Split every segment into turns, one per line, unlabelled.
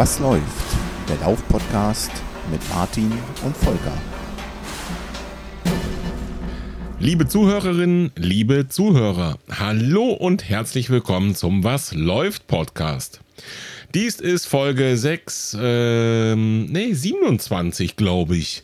Was läuft? Der Lauf-Podcast mit Martin und Volker.
Liebe Zuhörerinnen, liebe Zuhörer, hallo und herzlich willkommen zum Was läuft Podcast. Dies ist Folge 6, ähm, nee, 27, glaube ich.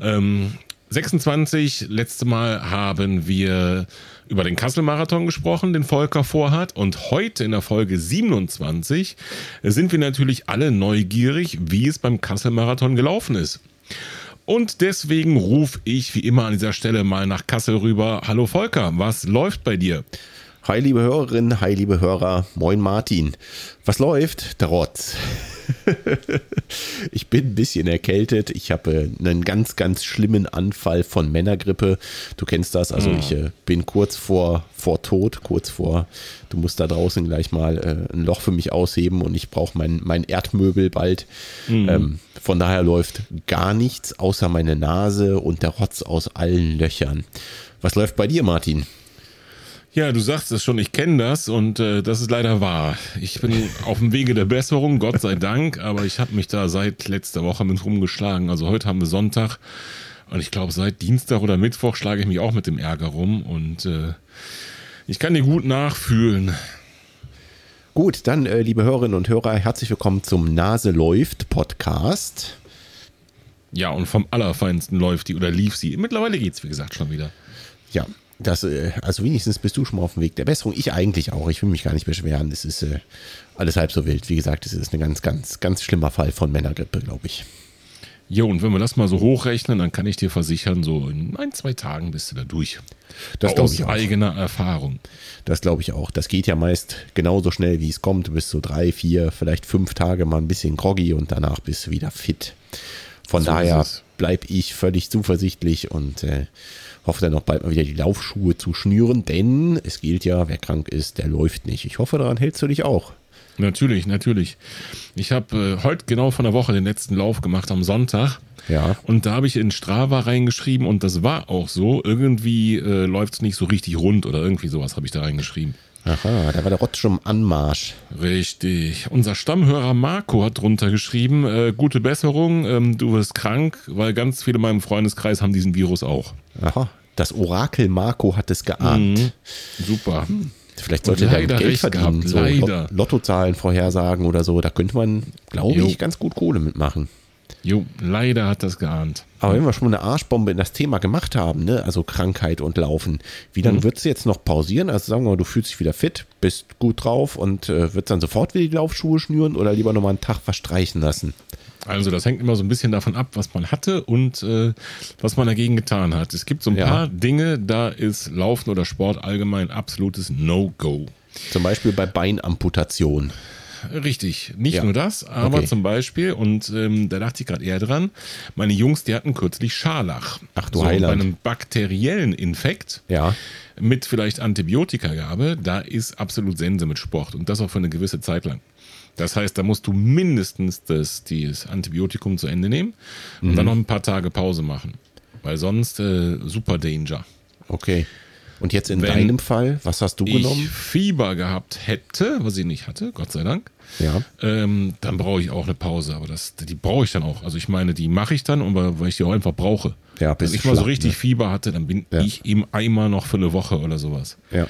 Ähm, 26, letzte Mal haben wir über den Kassel-Marathon gesprochen, den Volker vorhat. Und heute in der Folge 27 sind wir natürlich alle neugierig, wie es beim Kassel-Marathon gelaufen ist. Und deswegen rufe ich wie immer an dieser Stelle mal nach Kassel rüber. Hallo Volker, was läuft bei dir?
Hi liebe Hörerinnen, hi liebe Hörer, moin Martin. Was läuft? Der Rotz. ich bin ein bisschen erkältet. Ich habe äh, einen ganz, ganz schlimmen Anfall von Männergrippe. Du kennst das. Also mhm. ich äh, bin kurz vor, vor Tod, kurz vor, du musst da draußen gleich mal äh, ein Loch für mich ausheben und ich brauche mein, mein Erdmöbel bald. Mhm. Ähm, von daher läuft gar nichts außer meine Nase und der Rotz aus allen Löchern. Was läuft bei dir, Martin?
Ja, du sagst es schon, ich kenne das und äh, das ist leider wahr. Ich bin auf dem Wege der Besserung, Gott sei Dank, aber ich habe mich da seit letzter Woche mit rumgeschlagen. Also heute haben wir Sonntag und ich glaube seit Dienstag oder Mittwoch schlage ich mich auch mit dem Ärger rum und äh, ich kann dir gut nachfühlen.
Gut, dann, äh, liebe Hörerinnen und Hörer, herzlich willkommen zum Nase läuft Podcast.
Ja, und vom Allerfeinsten läuft die oder lief sie. Mittlerweile geht's, wie gesagt, schon wieder.
Ja, das, äh, also wenigstens bist du schon mal auf dem Weg der Besserung. Ich eigentlich auch. Ich will mich gar nicht beschweren. Es ist äh, alles halb so wild. Wie gesagt, es ist ein ganz, ganz, ganz schlimmer Fall von Männergrippe, glaube ich.
Jo, und wenn wir das mal so hochrechnen, dann kann ich dir versichern, so in ein, zwei Tagen bist du da durch.
Das
Aus ich auch. eigener Erfahrung.
Das glaube ich auch. Das geht ja meist genauso schnell, wie es kommt. Du bist so drei, vier, vielleicht fünf Tage mal ein bisschen groggy und danach bist du wieder fit. Von so daher bleibe ich völlig zuversichtlich und äh, hoffe dann noch bald mal wieder die Laufschuhe zu schnüren, denn es gilt ja, wer krank ist, der läuft nicht. Ich hoffe, daran hältst du dich auch.
Natürlich, natürlich. Ich habe äh, heute genau von der Woche den letzten Lauf gemacht am Sonntag.
Ja.
Und da habe ich in Strava reingeschrieben und das war auch so. Irgendwie äh, läuft es nicht so richtig rund oder irgendwie sowas habe ich da reingeschrieben.
Aha, da war der Rotz schon Anmarsch.
Richtig. Unser Stammhörer Marco hat drunter geschrieben, äh, gute Besserung, ähm, du wirst krank, weil ganz viele in meinem Freundeskreis haben diesen Virus auch.
Aha, das Orakel Marco hat es geahnt. Mhm.
Super. Hm.
Vielleicht sollte er Geld verdienen, gehabt, so. Lottozahlen vorhersagen oder so. Da könnte man, glaube ich, ganz gut Kohle mitmachen.
Jo, leider hat das geahnt.
Aber wenn wir schon mal eine Arschbombe in das Thema gemacht haben, ne, also Krankheit und Laufen, wie dann mhm. würdest du jetzt noch pausieren? Also sagen wir mal, du fühlst dich wieder fit, bist gut drauf und äh, würdest dann sofort wieder die Laufschuhe schnüren oder lieber nochmal einen Tag verstreichen lassen?
Also das hängt immer so ein bisschen davon ab, was man hatte und äh, was man dagegen getan hat. Es gibt so ein ja. paar Dinge, da ist Laufen oder Sport allgemein absolutes No-Go.
Zum Beispiel bei Beinamputation.
Richtig, nicht ja. nur das, aber okay. zum Beispiel, und ähm, da dachte ich gerade eher dran, meine Jungs, die hatten kürzlich Scharlach.
Ach du so, Heiland.
Bei einem bakteriellen Infekt
ja.
mit vielleicht Antibiotikagabe, da ist absolut Sense mit Sport und das auch für eine gewisse Zeit lang. Das heißt, da musst du mindestens das, das Antibiotikum zu Ende nehmen und mhm. dann noch ein paar Tage Pause machen. Weil sonst äh, super Danger.
Okay. Und jetzt in Wenn deinem Fall, was hast du genommen?
Wenn ich Fieber gehabt hätte, was ich nicht hatte, Gott sei Dank,
ja.
ähm, dann brauche ich auch eine Pause. Aber das, die brauche ich dann auch. Also ich meine, die mache ich dann, weil ich die auch einfach brauche.
Ja,
Wenn ich mal so richtig ne? Fieber hatte, dann bin ja. ich eben einmal noch für eine Woche oder sowas.
Ja.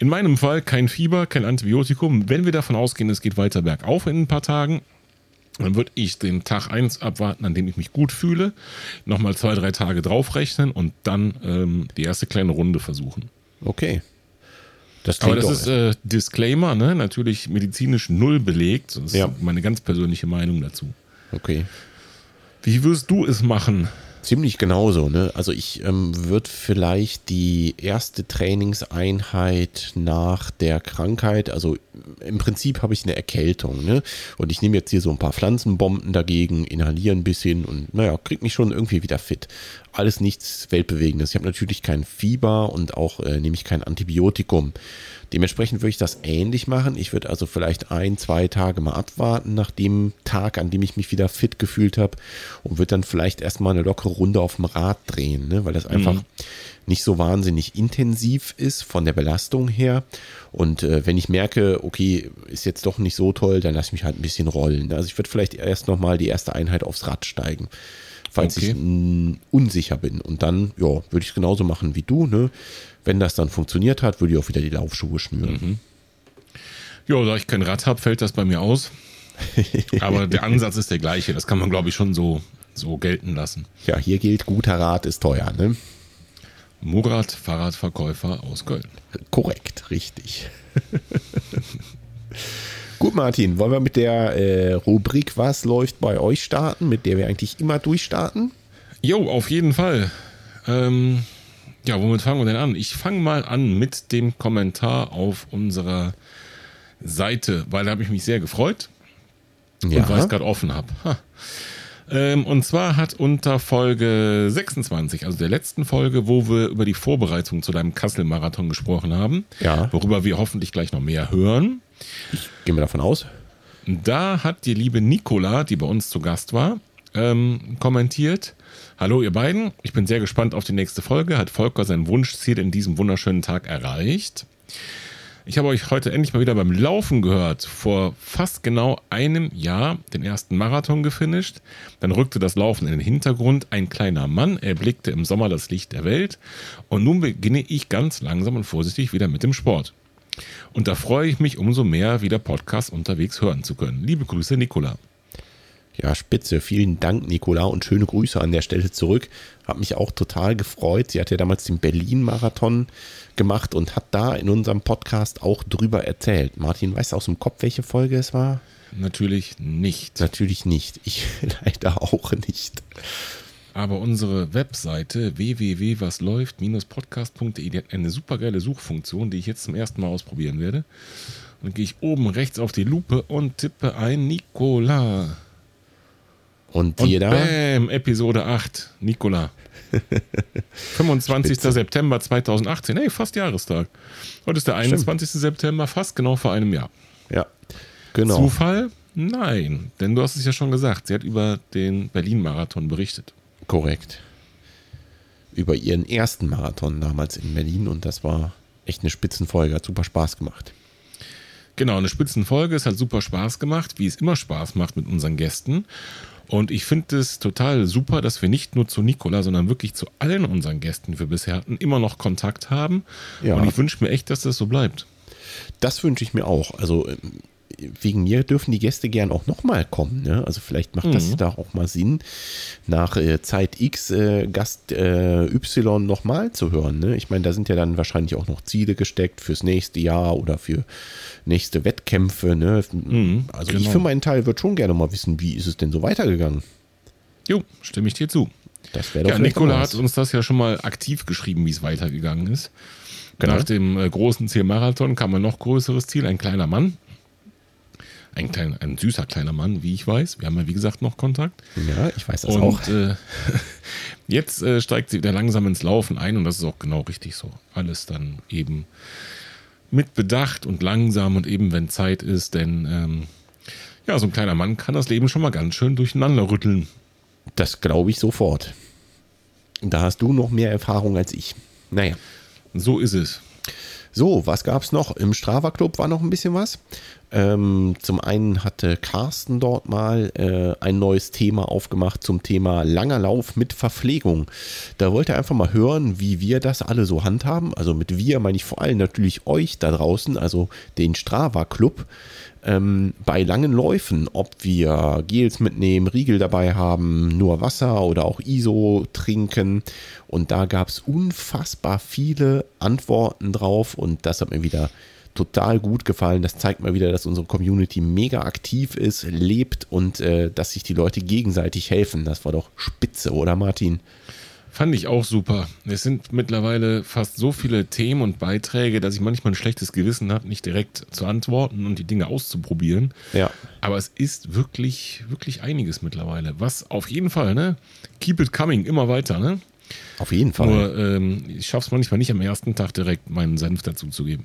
In meinem Fall kein Fieber, kein Antibiotikum. Wenn wir davon ausgehen, es geht weiter bergauf in ein paar Tagen, dann würde ich den Tag 1 abwarten, an dem ich mich gut fühle, nochmal zwei, drei Tage draufrechnen und dann ähm, die erste kleine Runde versuchen.
Okay.
Das Aber das ist äh, Disclaimer, ne? natürlich medizinisch null belegt. Das ist
ja.
meine ganz persönliche Meinung dazu.
Okay.
Wie wirst du es machen?
Ziemlich genauso. Ne? Also ich ähm, würde vielleicht die erste Trainingseinheit nach der Krankheit, also im Prinzip habe ich eine Erkältung. Ne? Und ich nehme jetzt hier so ein paar Pflanzenbomben dagegen, inhaliere ein bisschen und naja, kriege mich schon irgendwie wieder fit. Alles nichts Weltbewegendes. Ich habe natürlich kein Fieber und auch äh, nehme ich kein Antibiotikum. Dementsprechend würde ich das ähnlich machen. Ich würde also vielleicht ein, zwei Tage mal abwarten nach dem Tag, an dem ich mich wieder fit gefühlt habe und würde dann vielleicht erstmal eine lockere Runde auf dem Rad drehen, ne? weil das einfach mhm. nicht so wahnsinnig intensiv ist von der Belastung her. Und äh, wenn ich merke, okay, ist jetzt doch nicht so toll, dann lasse ich mich halt ein bisschen rollen. Also ich würde vielleicht erst nochmal die erste Einheit aufs Rad steigen falls okay. ich mh, unsicher bin. Und dann, ja, würde ich es genauso machen wie du. Ne? Wenn das dann funktioniert hat, würde ich auch wieder die Laufschuhe schnüren. Mhm.
Ja, da ich kein Rad habe, fällt das bei mir aus. Aber der Ansatz ist der gleiche. Das kann man, glaube ich, schon so, so gelten lassen.
Ja, hier gilt, guter Rat ist teuer, ne?
Murat, Fahrradverkäufer aus Köln.
Korrekt, richtig. Gut, Martin, wollen wir mit der äh, Rubrik Was läuft bei euch starten, mit der wir eigentlich immer durchstarten?
Jo, auf jeden Fall. Ähm, ja, womit fangen wir denn an? Ich fange mal an mit dem Kommentar auf unserer Seite, weil da habe ich mich sehr gefreut. Ja. Und weil ich es gerade offen habe. Ähm, und zwar hat unter Folge 26, also der letzten Folge, wo wir über die Vorbereitung zu deinem Kassel-Marathon gesprochen haben, ja. worüber wir hoffentlich gleich noch mehr hören,
ich gehe mir davon aus.
Da hat die liebe Nicola, die bei uns zu Gast war, ähm, kommentiert. Hallo ihr beiden, ich bin sehr gespannt auf die nächste Folge. Hat Volker sein Wunschziel in diesem wunderschönen Tag erreicht? Ich habe euch heute endlich mal wieder beim Laufen gehört. Vor fast genau einem Jahr den ersten Marathon gefinisht. Dann rückte das Laufen in den Hintergrund. Ein kleiner Mann erblickte im Sommer das Licht der Welt. Und nun beginne ich ganz langsam und vorsichtig wieder mit dem Sport. Und da freue ich mich umso mehr, wieder Podcast unterwegs hören zu können. Liebe Grüße, Nicola.
Ja, spitze. Vielen Dank, Nicola, und schöne Grüße an der Stelle zurück. Hat mich auch total gefreut. Sie hat ja damals den Berlin-Marathon gemacht und hat da in unserem Podcast auch drüber erzählt. Martin, weißt du aus dem Kopf, welche Folge es war?
Natürlich nicht.
Natürlich nicht. Ich leider auch nicht.
Aber unsere Webseite www.wasläuft-podcast.de, die hat eine super geile Suchfunktion, die ich jetzt zum ersten Mal ausprobieren werde. Und dann gehe ich oben rechts auf die Lupe und tippe ein Nikola.
Und jeder?
Bam, Episode 8, Nikola. 25. Spitze. September 2018, hey, fast Jahrestag. Heute ist der 21. Stimmt. September, fast genau vor einem Jahr.
Ja, genau.
Zufall? Nein, denn du hast es ja schon gesagt, sie hat über den Berlin-Marathon berichtet.
Korrekt. Über ihren ersten Marathon damals in Berlin und das war echt eine Spitzenfolge, hat super Spaß gemacht.
Genau, eine Spitzenfolge, es hat super Spaß gemacht, wie es immer Spaß macht mit unseren Gästen. Und ich finde es total super, dass wir nicht nur zu Nicola, sondern wirklich zu allen unseren Gästen, die wir bisher hatten, immer noch Kontakt haben. Ja. Und ich wünsche mir echt, dass das so bleibt.
Das wünsche ich mir auch. Also ähm, wegen mir dürfen die Gäste gern auch nochmal kommen. Ne? Also vielleicht macht das mhm. da auch mal Sinn, nach äh, Zeit X äh, Gast äh, Y nochmal zu hören. Ne? Ich meine, da sind ja dann wahrscheinlich auch noch Ziele gesteckt fürs nächste Jahr oder für nächste Wettkämpfe. Ne? Mhm, also genau. ich für meinen Teil würde schon gerne mal wissen, wie ist es denn so weitergegangen?
Jo, stimme ich dir zu.
Das wäre doch
Ja, Nikola hat uns das ja schon mal aktiv geschrieben, wie es weitergegangen ist. Genau. Nach dem äh, großen Ziel Marathon kam ein noch größeres Ziel, ein kleiner Mann. Ein, klein, ein süßer kleiner Mann, wie ich weiß. Wir haben ja, wie gesagt, noch Kontakt.
Ja, ich weiß das
und,
auch.
Äh, jetzt äh, steigt sie wieder langsam ins Laufen ein und das ist auch genau richtig so. Alles dann eben mit Bedacht und langsam und eben, wenn Zeit ist, denn ähm, ja, so ein kleiner Mann kann das Leben schon mal ganz schön durcheinander rütteln.
Das glaube ich sofort. Da hast du noch mehr Erfahrung als ich. Naja.
So ist es.
So, was gab es noch? Im Strava Club war noch ein bisschen was. Ähm, zum einen hatte Carsten dort mal äh, ein neues Thema aufgemacht zum Thema langer Lauf mit Verpflegung. Da wollte er einfach mal hören, wie wir das alle so handhaben. Also mit wir meine ich vor allem natürlich euch da draußen, also den Strava Club. Ähm, bei langen Läufen, ob wir Gels mitnehmen, Riegel dabei haben, nur Wasser oder auch ISO trinken. Und da gab es unfassbar viele Antworten drauf und das hat mir wieder total gut gefallen. Das zeigt mal wieder, dass unsere Community mega aktiv ist, lebt und äh, dass sich die Leute gegenseitig helfen. Das war doch spitze, oder Martin?
Fand ich auch super. Es sind mittlerweile fast so viele Themen und Beiträge, dass ich manchmal ein schlechtes Gewissen habe, nicht direkt zu antworten und die Dinge auszuprobieren.
Ja.
Aber es ist wirklich, wirklich einiges mittlerweile. Was auf jeden Fall, ne? Keep it coming, immer weiter, ne?
Auf jeden Fall.
Nur, ähm, ich schaffe es manchmal nicht am ersten Tag direkt meinen Senf dazu zu geben.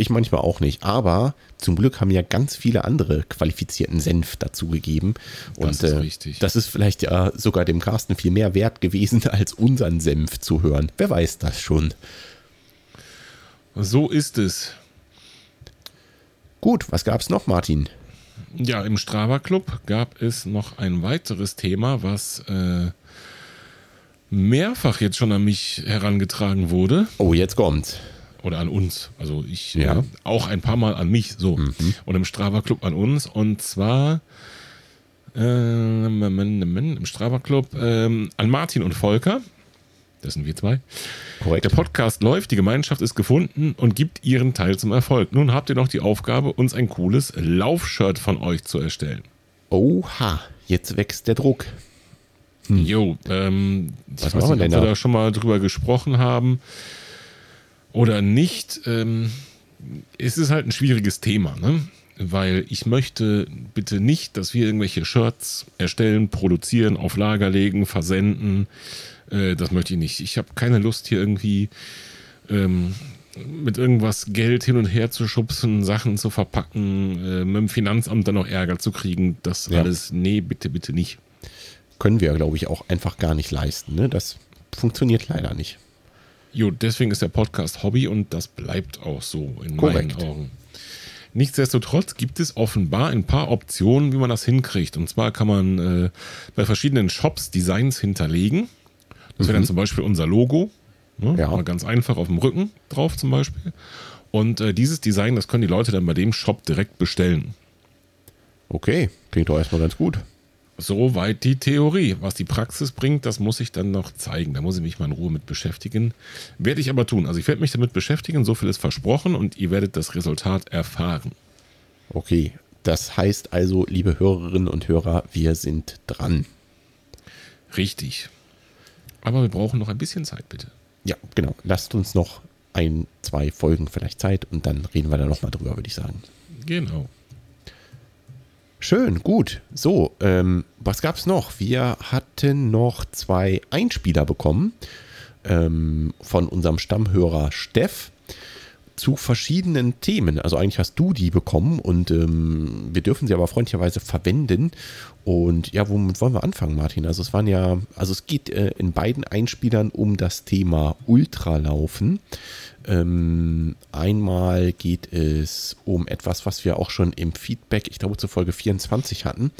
Ich manchmal auch nicht. Aber zum Glück haben ja ganz viele andere qualifizierten Senf dazugegeben. Und das ist, äh, richtig. das ist vielleicht ja sogar dem Carsten viel mehr wert gewesen, als unseren Senf zu hören. Wer weiß das schon.
So ist es.
Gut, was gab es noch, Martin?
Ja, im Strava Club gab es noch ein weiteres Thema, was äh, mehrfach jetzt schon an mich herangetragen wurde.
Oh, jetzt kommt.
Oder an uns. Also ich ja. äh, auch ein paar Mal an mich so. Mhm. Und im Strava Club an uns. Und zwar äh, im Strava Club äh, an Martin und Volker. Das sind wir zwei. Korrekt. Der Podcast läuft, die Gemeinschaft ist gefunden und gibt ihren Teil zum Erfolg. Nun habt ihr noch die Aufgabe, uns ein cooles Laufshirt von euch zu erstellen.
Oha, jetzt wächst der Druck.
Hm. Jo, ähm, Was ich weiß nicht, ob wir da schon mal drüber gesprochen haben oder nicht. Ähm, es ist halt ein schwieriges Thema, ne? weil ich möchte bitte nicht, dass wir irgendwelche Shirts erstellen, produzieren, auf Lager legen, versenden. Äh, das möchte ich nicht. Ich habe keine Lust hier irgendwie ähm, mit irgendwas Geld hin und her zu schubsen, Sachen zu verpacken, äh, mit dem Finanzamt dann noch Ärger zu kriegen. Das ja. alles, nee, bitte, bitte nicht.
Können wir, glaube ich, auch einfach gar nicht leisten. Ne? Das funktioniert leider nicht.
Jo, deswegen ist der Podcast Hobby und das bleibt auch so in Korrekt. meinen Augen. Nichtsdestotrotz gibt es offenbar ein paar Optionen, wie man das hinkriegt. Und zwar kann man äh, bei verschiedenen Shops Designs hinterlegen. Das wäre dann mhm. zum Beispiel unser Logo. Ne? Ja. Mal ganz einfach auf dem Rücken drauf zum Beispiel. Und äh, dieses Design, das können die Leute dann bei dem Shop direkt bestellen.
Okay, klingt doch erstmal ganz gut.
Soweit die Theorie. Was die Praxis bringt, das muss ich dann noch zeigen. Da muss ich mich mal in Ruhe mit beschäftigen. Werde ich aber tun. Also ich werde mich damit beschäftigen, so viel ist versprochen und ihr werdet das Resultat erfahren.
Okay, das heißt also, liebe Hörerinnen und Hörer, wir sind dran.
Richtig. Aber wir brauchen noch ein bisschen Zeit, bitte.
Ja, genau. Lasst uns noch ein, zwei Folgen vielleicht Zeit und dann reden wir da nochmal drüber, würde ich sagen.
Genau.
Schön, gut. So, ähm, was gab es noch? Wir hatten noch zwei Einspieler bekommen ähm, von unserem Stammhörer Steff zu verschiedenen Themen. Also eigentlich hast du die bekommen und ähm, wir dürfen sie aber freundlicherweise verwenden. Und ja, womit wollen wir anfangen, Martin? Also es waren ja, also es geht äh, in beiden Einspielern um das Thema Ultralaufen. Ähm, einmal geht es um etwas, was wir auch schon im Feedback, ich glaube, zur Folge 24 hatten.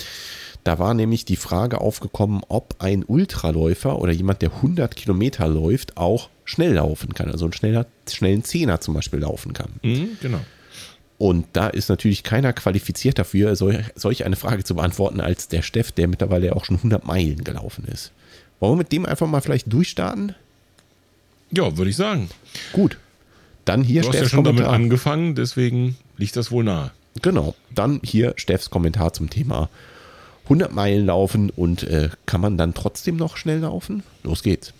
Da war nämlich die Frage aufgekommen, ob ein Ultraläufer oder jemand, der 100 Kilometer läuft, auch schnell laufen kann. Also einen schneller, schnellen Zehner zum Beispiel laufen kann.
Mhm, genau.
Und da ist natürlich keiner qualifiziert dafür, solch eine Frage zu beantworten, als der Steff, der mittlerweile auch schon 100 Meilen gelaufen ist. Wollen wir mit dem einfach mal vielleicht durchstarten?
Ja, würde ich sagen.
Gut. Dann hier
du Steffs hast ja schon Kommentar. damit angefangen, deswegen liegt das wohl nahe.
Genau. Dann hier Steffs Kommentar zum Thema 100 Meilen laufen und äh, kann man dann trotzdem noch schnell laufen? Los geht's.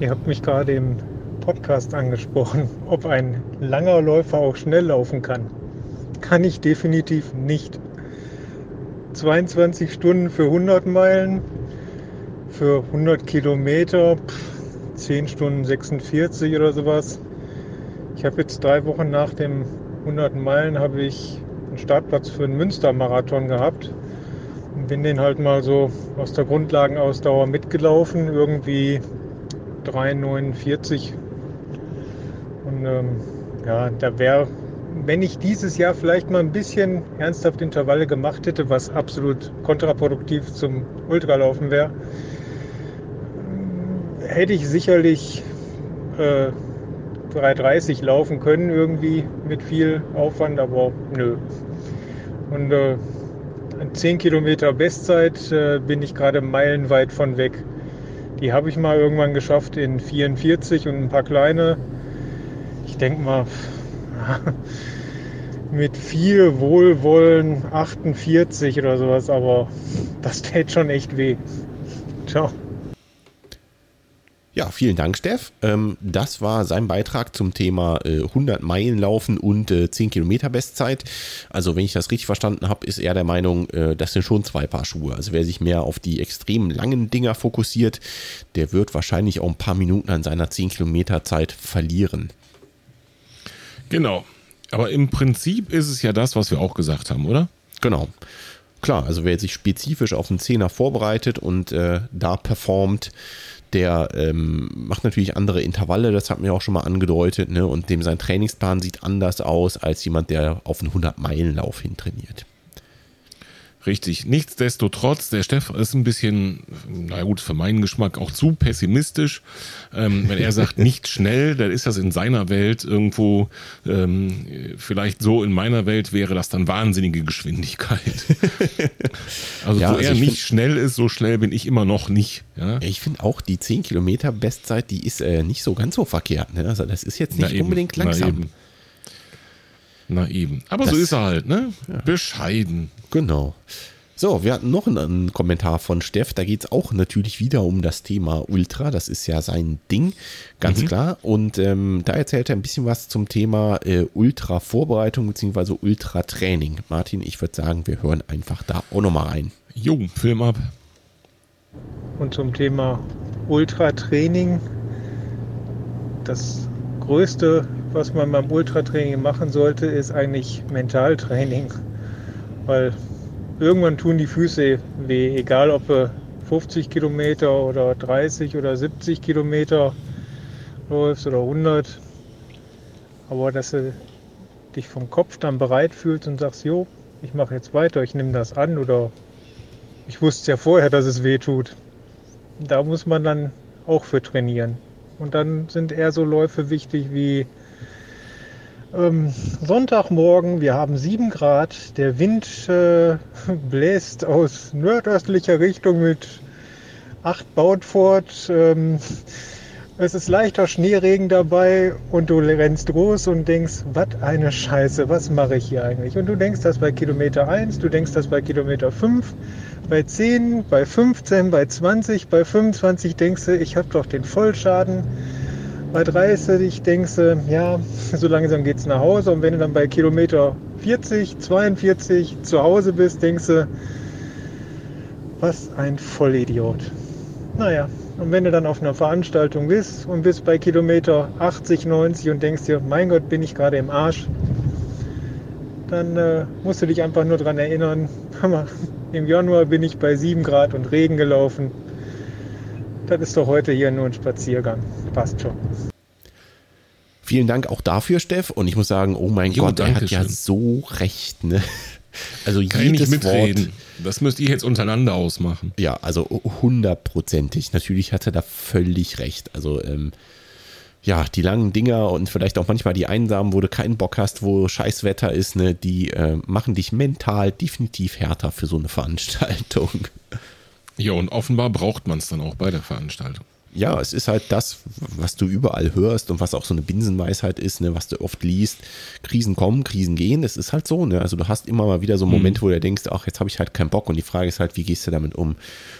Ihr habt mich gerade im Podcast angesprochen, ob ein langer Läufer auch schnell laufen kann. Kann ich definitiv nicht. 22 Stunden für 100 Meilen, für 100 Kilometer, 10 Stunden 46 oder sowas. Ich habe jetzt drei Wochen nach dem 100 Meilen habe ich einen Startplatz für einen Münstermarathon gehabt bin den halt mal so aus der Grundlagenausdauer mitgelaufen, irgendwie 3,49. Und ähm, ja, da wäre, wenn ich dieses Jahr vielleicht mal ein bisschen ernsthaft Intervalle gemacht hätte, was absolut kontraproduktiv zum Ultralaufen wäre, hätte ich sicherlich äh, 3,30 laufen können, irgendwie mit viel Aufwand, aber nö. Und äh, 10 Kilometer Bestzeit äh, bin ich gerade meilenweit von weg. Die habe ich mal irgendwann geschafft in 44 und ein paar kleine. Ich denke mal, mit viel Wohlwollen 48 oder sowas, aber das täte schon echt weh. Ciao.
Ja, vielen Dank, Steff. Ähm, das war sein Beitrag zum Thema 100 äh, Meilen laufen und 10 äh, Kilometer Bestzeit. Also, wenn ich das richtig verstanden habe, ist er der Meinung, äh, das sind schon zwei Paar Schuhe. Also, wer sich mehr auf die extrem langen Dinger fokussiert, der wird wahrscheinlich auch ein paar Minuten an seiner 10 Kilometer Zeit verlieren.
Genau. Aber im Prinzip ist es ja das, was wir auch gesagt haben, oder?
Genau. Klar, also wer sich spezifisch auf einen Zehner vorbereitet und äh, da performt, der ähm, macht natürlich andere Intervalle, das hat mir auch schon mal angedeutet, ne? und dem sein Trainingsplan sieht anders aus als jemand, der auf einen 100-Meilen-Lauf hin trainiert.
Richtig. Nichtsdestotrotz, der Steff ist ein bisschen, na gut, für meinen Geschmack auch zu pessimistisch. Ähm, wenn er sagt, nicht schnell, dann ist das in seiner Welt irgendwo, ähm, vielleicht so in meiner Welt wäre das dann wahnsinnige Geschwindigkeit. also, ja, wo also er nicht schnell ist, so schnell bin ich immer noch nicht. Ja?
Ich finde auch die 10 Kilometer Bestzeit, die ist äh, nicht so ganz so verkehrt. Ne? Also das ist jetzt nicht na unbedingt eben, langsam.
Na eben. Aber das, so ist er halt, ne? Ja. Bescheiden.
Genau. So, wir hatten noch einen, Kommentar von Steff. Da geht es auch natürlich wieder um das Thema Ultra. Das ist ja sein Ding, ganz mhm. klar. Und ähm, da erzählt er ein bisschen was zum Thema äh, Ultra-Vorbereitung bzw. Ultra-Training. Martin, ich würde sagen, wir hören einfach da auch nochmal rein.
Jo, Film ab.
Und zum Thema Ultra-Training. Das größte was man beim Ultratraining machen sollte, ist eigentlich Mentaltraining. Weil irgendwann tun die Füße weh, egal ob du 50 Kilometer oder 30 oder 70 Kilometer läufst oder 100. Aber dass du dich vom Kopf dann bereit fühlst und sagst, jo, ich mache jetzt weiter, ich nehme das an oder ich wusste ja vorher, dass es weh tut. Da muss man dann auch für trainieren. Und dann sind eher so Läufe wichtig wie ähm, Sonntagmorgen, wir haben 7 Grad, der Wind äh, bläst aus nordöstlicher Richtung mit 8 Baut fort. Ähm, es ist leichter Schneeregen dabei und du rennst los und denkst, was eine Scheiße, was mache ich hier eigentlich? Und du denkst das bei Kilometer 1, du denkst das bei Kilometer 5, bei 10, bei 15, bei 20, bei 25 denkst du, ich habe doch den Vollschaden bei 30 denkst du, ja, so langsam geht es nach Hause. Und wenn du dann bei Kilometer 40, 42 zu Hause bist, denkst du, was ein Vollidiot. Naja, und wenn du dann auf einer Veranstaltung bist und bist bei Kilometer 80, 90 und denkst dir, mein Gott, bin ich gerade im Arsch, dann äh, musst du dich einfach nur daran erinnern, im Januar bin ich bei 7 Grad und Regen gelaufen. Das ist doch heute hier nur ein Spaziergang. Passt schon.
Vielen Dank auch dafür, Steff. Und ich muss sagen, oh mein jo, Gott, er hat ja so recht. Ne?
Also Kann jedes ich nicht mitreden. Wort. Das müsst ihr jetzt untereinander ausmachen.
Ja, also hundertprozentig. Natürlich hat er da völlig recht. Also ähm, ja, die langen Dinger und vielleicht auch manchmal die einsamen, wo du keinen Bock hast, wo scheiß Wetter ist, ne, die äh, machen dich mental definitiv härter für so eine Veranstaltung.
Ja, und offenbar braucht man es dann auch bei der Veranstaltung.
Ja, es ist halt das, was du überall hörst und was auch so eine Binsenweisheit ist, ne, was du oft liest. Krisen kommen, Krisen gehen, das ist halt so. Ne? Also du hast immer mal wieder so einen Moment, mhm. wo du denkst, ach, jetzt habe ich halt keinen Bock. Und die Frage ist halt, wie gehst du damit um?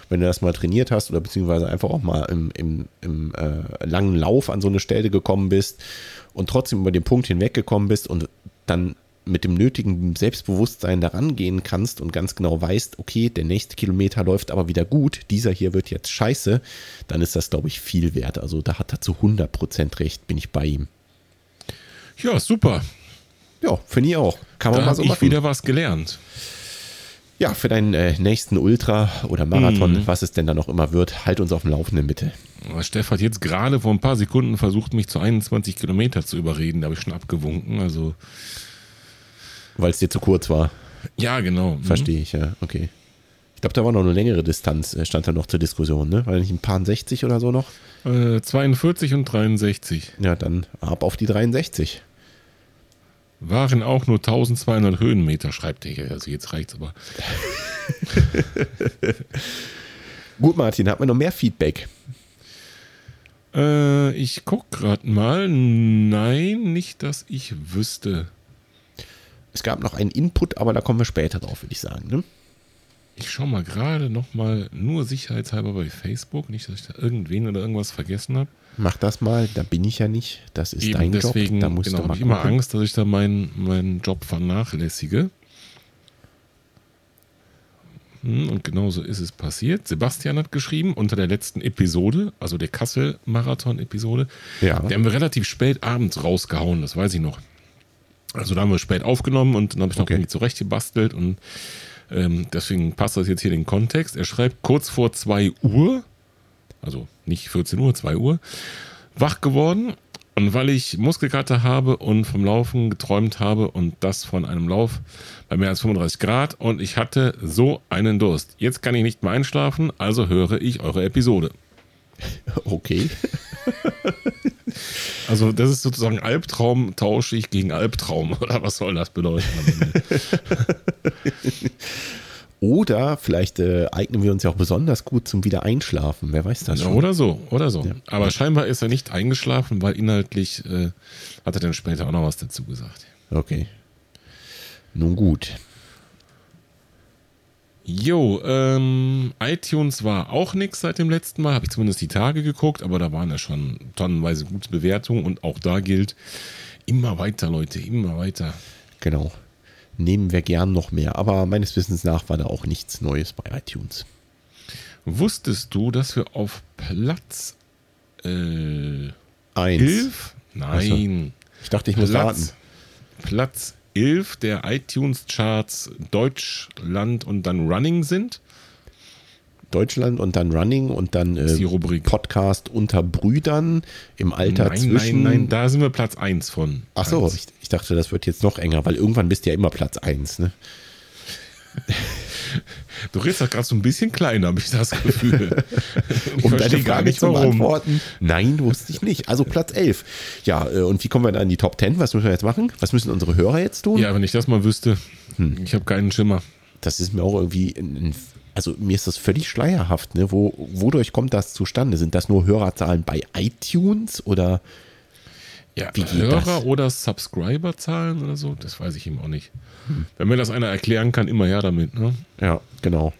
Wenn du das mal trainiert hast oder beziehungsweise einfach auch mal im, im, im äh, langen Lauf an so eine Stelle gekommen bist und trotzdem über den Punkt hinweggekommen bist und dann mit dem nötigen Selbstbewusstsein daran gehen kannst und ganz genau weißt, okay, der nächste Kilometer läuft aber wieder gut, dieser hier wird jetzt scheiße, dann ist das, glaube ich, viel wert. Also da hat er zu 100% recht, bin ich bei ihm.
Ja, super.
Ja, finde ich auch.
Kann man da mal so ich machen. wieder was gelernt.
Ja, für deinen äh, nächsten Ultra oder Marathon, mm. was es denn da noch immer wird, halt uns auf dem Laufenden bitte.
Steff hat jetzt gerade vor ein paar Sekunden versucht, mich zu 21 Kilometer zu überreden. Da habe ich schon abgewunken. Also
weil es dir zu kurz war.
Ja, genau.
Mhm. Verstehe ich, ja, okay. Ich glaube, da war noch eine längere Distanz, äh, stand da noch zur Diskussion, ne? War nicht ein paar 60 oder so noch?
Äh, 42 und 63.
Ja, dann ab auf die 63.
Waren auch nur 1200 Höhenmeter, schreibt er hier. Also jetzt reicht's aber.
Gut, Martin, hat man noch mehr Feedback?
Äh, ich guck gerade mal. Nein, nicht, dass ich wüsste.
Es gab noch einen Input, aber da kommen wir später drauf, würde ich sagen. Ne?
Ich schaue mal gerade nochmal nur sicherheitshalber bei Facebook, nicht, dass ich da irgendwen oder irgendwas vergessen habe.
Mach das mal, da bin ich ja nicht. Das ist Eben dein
deswegen,
Job.
Da musst genau, du mal ich immer Angst, dass ich da meinen, meinen Job vernachlässige. Hm, und genauso ist es passiert. Sebastian hat geschrieben unter der letzten Episode, also der Kassel-Marathon-Episode. Ja. Die haben wir relativ spät abends rausgehauen, das weiß ich noch. Also da haben wir spät aufgenommen und dann habe ich noch
Okay.
irgendwie zurechtgebastelt und ähm, deswegen passt das jetzt hier in den Kontext. Er schreibt kurz vor 2 Uhr, also nicht 14 Uhr, 2 Uhr, wach geworden. Und weil ich Muskelkater habe und vom Laufen geträumt habe und das von einem Lauf bei mehr als 35 Grad und ich hatte so einen Durst. Jetzt kann ich nicht mehr einschlafen, also höre ich eure Episode.
Okay.
Also das ist sozusagen Albtraum tausche ich gegen Albtraum oder was soll das bedeuten?
Oder vielleicht äh, eignen wir uns ja auch besonders gut zum Wiedereinschlafen. Wer weiß das
Ja,
schon.
oder so, oder so. Aber scheinbar ist er nicht eingeschlafen, weil inhaltlich äh, hat er dann später auch noch was dazu gesagt.
Okay. Nun gut.
Jo, ähm, iTunes war auch nix seit dem letzten Mal, habe ich zumindest die Tage geguckt, aber da waren ja schon tonnenweise gute Bewertungen und auch da gilt, immer weiter, Leute, immer weiter.
Genau. Nehmen wir gern noch mehr. Aber meines Wissens nach war da auch nichts Neues bei iTunes.
Wusstest du, dass wir auf Platz äh,
Eins.
11? Nein.
Ich dachte, ich muss warten.
Platz, Platz 11 der iTunes-Charts Deutschland und dann Running sind.
Deutschland und dann Running und dann äh. Podcast unter Brüdern im Alter
Nein,
zwischen.
nein, nein, da sind wir Platz 1 von.
Ach so,
Eins.
ich, ich dachte, das wird jetzt noch enger, weil irgendwann bist du ja immer Platz 1. Ne?
Du redest doch gerade so ein bisschen kleiner, habe ich das Gefühl. Ich
Um deine
gar nicht,
zu beantworten. Nein, wusste ich nicht. Also Platz 11. Ja, äh, und wie kommen wir dann in die Top 10? Was müssen wir jetzt machen? Was müssen unsere Hörer jetzt tun?
Ja, wenn ich das mal wüsste.
Hm.
Ich habe keinen Schimmer.
Das ist mir auch irgendwie, ein, also mir ist das völlig schleierhaft. Ne? Wo, wodurch kommt das zustande? Sind das nur Hörerzahlen bei iTunes oder?
Ja,
Wie
Hörer
das?
oder Subscriber-Zahlen oder so, das weiß ich ihm auch nicht.
Hm.
Wenn mir das einer erklären kann, immer her damit. Ne?
Ja, genau.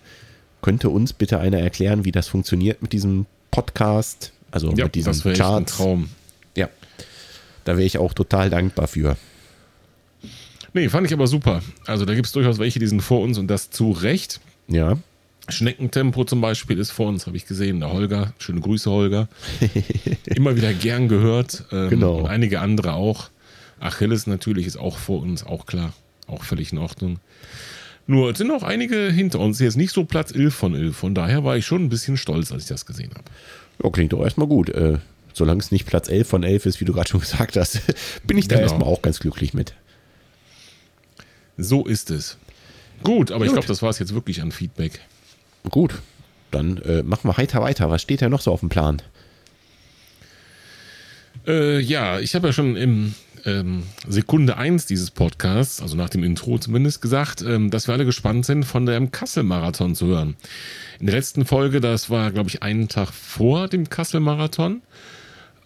Könnte uns bitte einer erklären, wie das funktioniert mit diesem Podcast? Also
Ja,
mit diesen
das wäre echt ein
Charts?
Traum.
Ja, da wäre ich auch total dankbar für.
Nee, fand ich aber super. Also da gibt es durchaus welche, die sind vor uns und das zu Recht.
Ja,
Schneckentempo zum Beispiel ist vor uns, habe ich gesehen. Der Holger, schöne Grüße, Holger. Immer wieder gern gehört. Ähm,
Genau.
Und einige andere auch. Achilles natürlich ist auch vor uns, auch klar. Auch völlig in Ordnung. Nur es sind auch einige hinter uns. Jetzt nicht so Platz 11 von 11. Von daher war ich schon ein bisschen stolz, als ich das gesehen habe.
ja klingt doch erstmal gut. Äh, solange es nicht Platz 11 von 11 ist, wie du gerade schon gesagt hast, bin ich da
Genau.
erstmal auch ganz glücklich mit.
So ist es. Gut, aber ich
Gut.
glaube, das war es jetzt wirklich an Feedback.
Gut, dann äh, machen wir heiter weiter. Was steht da noch so auf dem Plan?
Äh, ja, ich habe ja schon im ähm, Sekunde 1 dieses Podcasts, also nach dem Intro zumindest, gesagt, ähm, dass wir alle gespannt sind, von dem Kassel-Marathon zu hören. In der letzten Folge, das war, glaube ich, einen Tag vor dem Kassel-Marathon.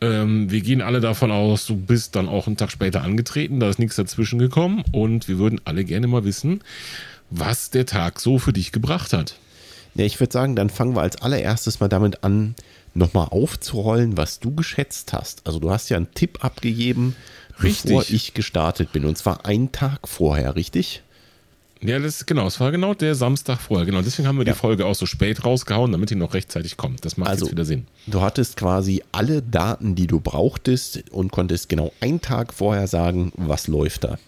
Ähm, wir gehen alle davon aus, du bist dann auch einen Tag später angetreten, da ist nichts dazwischen gekommen und wir würden alle gerne mal wissen, was der Tag so für dich gebracht hat.
Ja, ich würde sagen, dann fangen wir als allererstes mal damit an, nochmal aufzurollen, was du geschätzt hast. Also du hast ja einen Tipp abgegeben, bevor
Richtig.
ich gestartet bin. Und zwar einen Tag vorher, richtig?
Ja, das genau, es war genau der Samstag vorher. Genau, deswegen haben wir
Ja.
die Folge auch so spät rausgehauen, damit die noch rechtzeitig kommt. Das macht
Also-
jetzt wieder Sinn.
Du hattest quasi alle Daten, die du brauchtest und konntest genau einen Tag vorher sagen, was läuft da.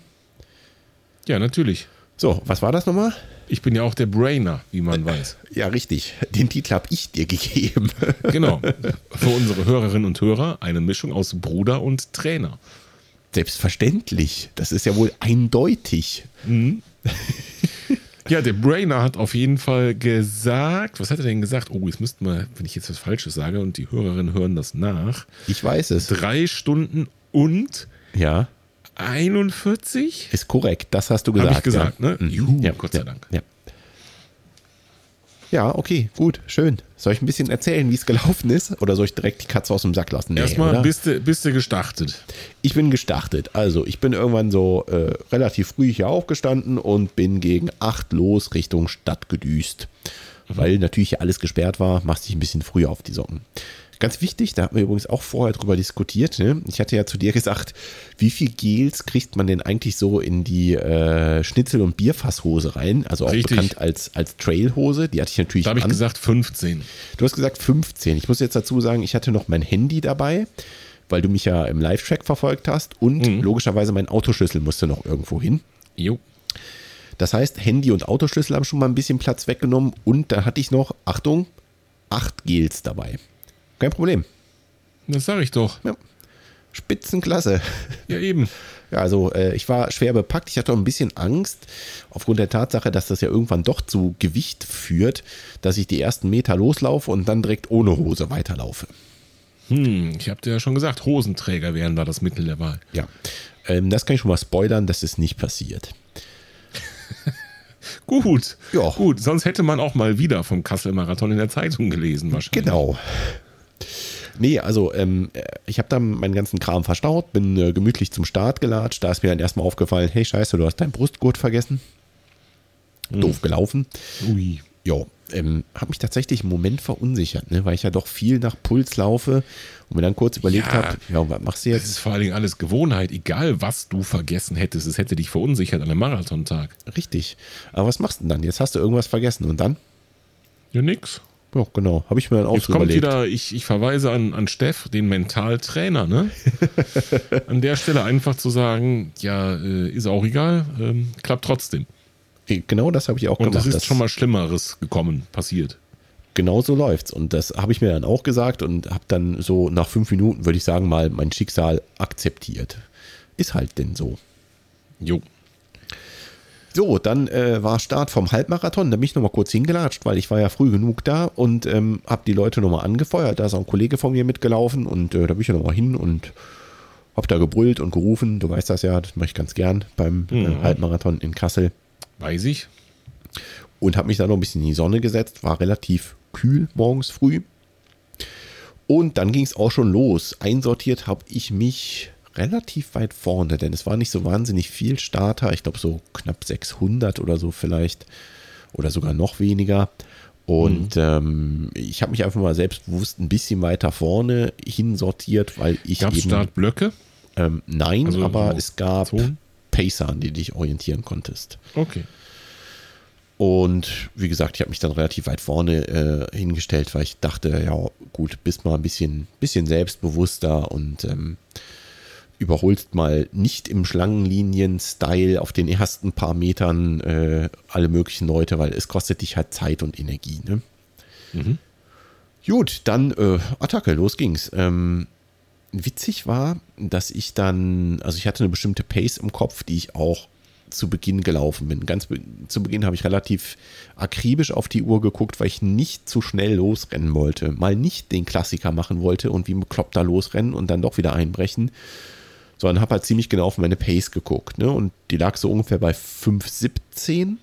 Ja, natürlich.
So, was war das nochmal?
Ich bin ja auch der Brainer, wie man weiß.
Ja, richtig. Den Titel habe ich dir gegeben.
Genau. Für unsere Hörerinnen und Hörer eine Mischung aus Bruder und Trainer.
Selbstverständlich. Das ist ja wohl eindeutig.
Ja, der Brainer hat auf jeden Fall gesagt, was hat er denn gesagt? Oh, jetzt müssten wir, wenn ich jetzt was Falsches sage und die Hörerinnen hören das nach,
Ich weiß es.
drei Stunden und
Ja,
41?
ist korrekt. Das hast du gesagt.
Habe ich gesagt,
ja.
ne?
Mhm.
Juhu,
ja,
Gott sei
ja,
Dank.
Ja. ja, okay, gut, schön. Soll ich ein bisschen erzählen, wie es gelaufen ist? Oder soll ich direkt die Katze aus dem Sack lassen? Nee,
Erstmal
oder?
bist du, bist du gestartet.
Ich bin gestartet. Also, ich bin irgendwann so äh, relativ früh hier aufgestanden und bin gegen acht los Richtung Stadt gedüst. Weil natürlich hier alles gesperrt war, machst dich ein bisschen früher auf die Socken. Ganz wichtig, da hatten wir übrigens auch vorher drüber diskutiert. Ne? Ich hatte ja zu dir gesagt, wie viel Gels kriegt man denn eigentlich so in die äh, Schnitzel- und Bierfasshose rein? Also auch
Richtig.
bekannt als, als Trailhose. Die hatte ich natürlich
Da habe ich gesagt 15.
Du hast gesagt 15. Ich muss jetzt dazu sagen, ich hatte noch mein Handy dabei. weil du mich ja im Live-Track verfolgt hast und
Mhm.
logischerweise mein Autoschlüssel musste noch irgendwo hin.
Jo.
Das heißt, Handy und Autoschlüssel haben schon mal ein bisschen Platz weggenommen und da hatte ich noch, Achtung, acht Gels dabei. Kein Problem.
Das sag ich doch.
Ja. Spitzenklasse.
Ja, eben.
Ja, also äh, ich war schwer bepackt. Ich hatte auch ein bisschen Angst aufgrund der Tatsache, dass das ja irgendwann doch zu Gewicht führt, dass ich die ersten Meter loslaufe und dann direkt ohne Hose weiterlaufe.
Hm, ich habe dir ja schon gesagt, Hosenträger wären da das Mittel der Wahl.
Ja, ähm, das kann ich schon mal spoilern, das ist nicht passiert.
Gut.
Ja.
Gut, sonst hätte man auch mal wieder vom Kassel-Marathon in der Zeitung gelesen wahrscheinlich.
Genau. Nee, also ähm, äh, ich habe dann meinen ganzen Kram verstaut, bin äh, gemütlich zum Start gelatscht. Da ist mir dann erstmal aufgefallen, hey scheiße, du hast deinen Brustgurt vergessen. Doof gelaufen.
Ui.
Ja, ähm, habe mich tatsächlich im Moment verunsichert, ne, weil ich ja doch viel nach Puls laufe und mir dann kurz überlegt
Ja.
habe, ja, was machst du
Das
jetzt?
ist vor allen Dingen alles Gewohnheit, egal was du vergessen hättest. Es hätte dich verunsichert an einem Marathontag.
Richtig. Aber was machst du denn dann? Jetzt hast du irgendwas vergessen und dann?
Ja, nix.
Ja, genau. Habe ich mir dann auch
Jetzt
so
kommt
überlegt.
wieder, ich, ich verweise an, an Steff, den Mentaltrainer, ne? an der Stelle einfach zu sagen, ja, äh, ist auch egal, ähm, klappt trotzdem.
Genau das habe ich auch
Und
gemacht.
es ist schon mal Schlimmeres gekommen, passiert.
genau so läuft's. Und das habe ich mir dann auch gesagt und habe dann so nach fünf Minuten, würde ich sagen, mal mein Schicksal akzeptiert. Ist halt denn so.
Jo.
So, dann äh, war Start vom Halbmarathon. Da bin ich nochmal kurz hingelatscht, weil ich war ja früh genug da und ähm, habe die Leute nochmal angefeuert. Da ist auch ein Kollege von mir mitgelaufen und äh, da bin ich ja nochmal hin und habe da gebrüllt und gerufen. Du weißt das ja, das mache ich ganz gern beim äh, Halbmarathon in Kassel.
Weiß ich.
und habe mich dann noch ein bisschen in die Sonne gesetzt. War relativ kühl morgens früh. Und dann ging es auch schon los. Einsortiert habe ich mich relativ weit vorne, denn es war nicht so wahnsinnig viel Starter. Ich glaube so knapp 600 oder so vielleicht oder sogar noch weniger. Und ähm, ich habe mich einfach mal selbstbewusst ein bisschen weiter vorne hinsortiert, weil ich
Gab es Startblöcke?
ähm, nein,
Also
aber
so
es gab
Zonen?
Pacer, an die du dich orientieren konntest.
Okay.
Und wie gesagt, ich habe mich dann relativ weit vorne äh, hingestellt, weil ich dachte, ja gut, bist mal ein bisschen, bisschen selbstbewusster und ähm, überholst mal nicht im Schlangenlinien-Style auf den ersten paar Metern äh, alle möglichen Leute, weil es kostet dich halt Zeit und Energie. Ne? Gut, dann äh, Attacke, los ging's. Ähm, witzig war, dass ich dann, also ich hatte eine bestimmte Pace im Kopf, die ich auch zu Beginn gelaufen bin. Ganz be zu Beginn habe ich relativ akribisch auf die Uhr geguckt, weil ich nicht zu schnell losrennen wollte. Mal nicht den Klassiker machen wollte und wie ein Bekloppter losrennen und dann doch wieder einbrechen, sondern habe halt ziemlich genau auf meine Pace geguckt. Ne? Und die lag so ungefähr bei 5,17.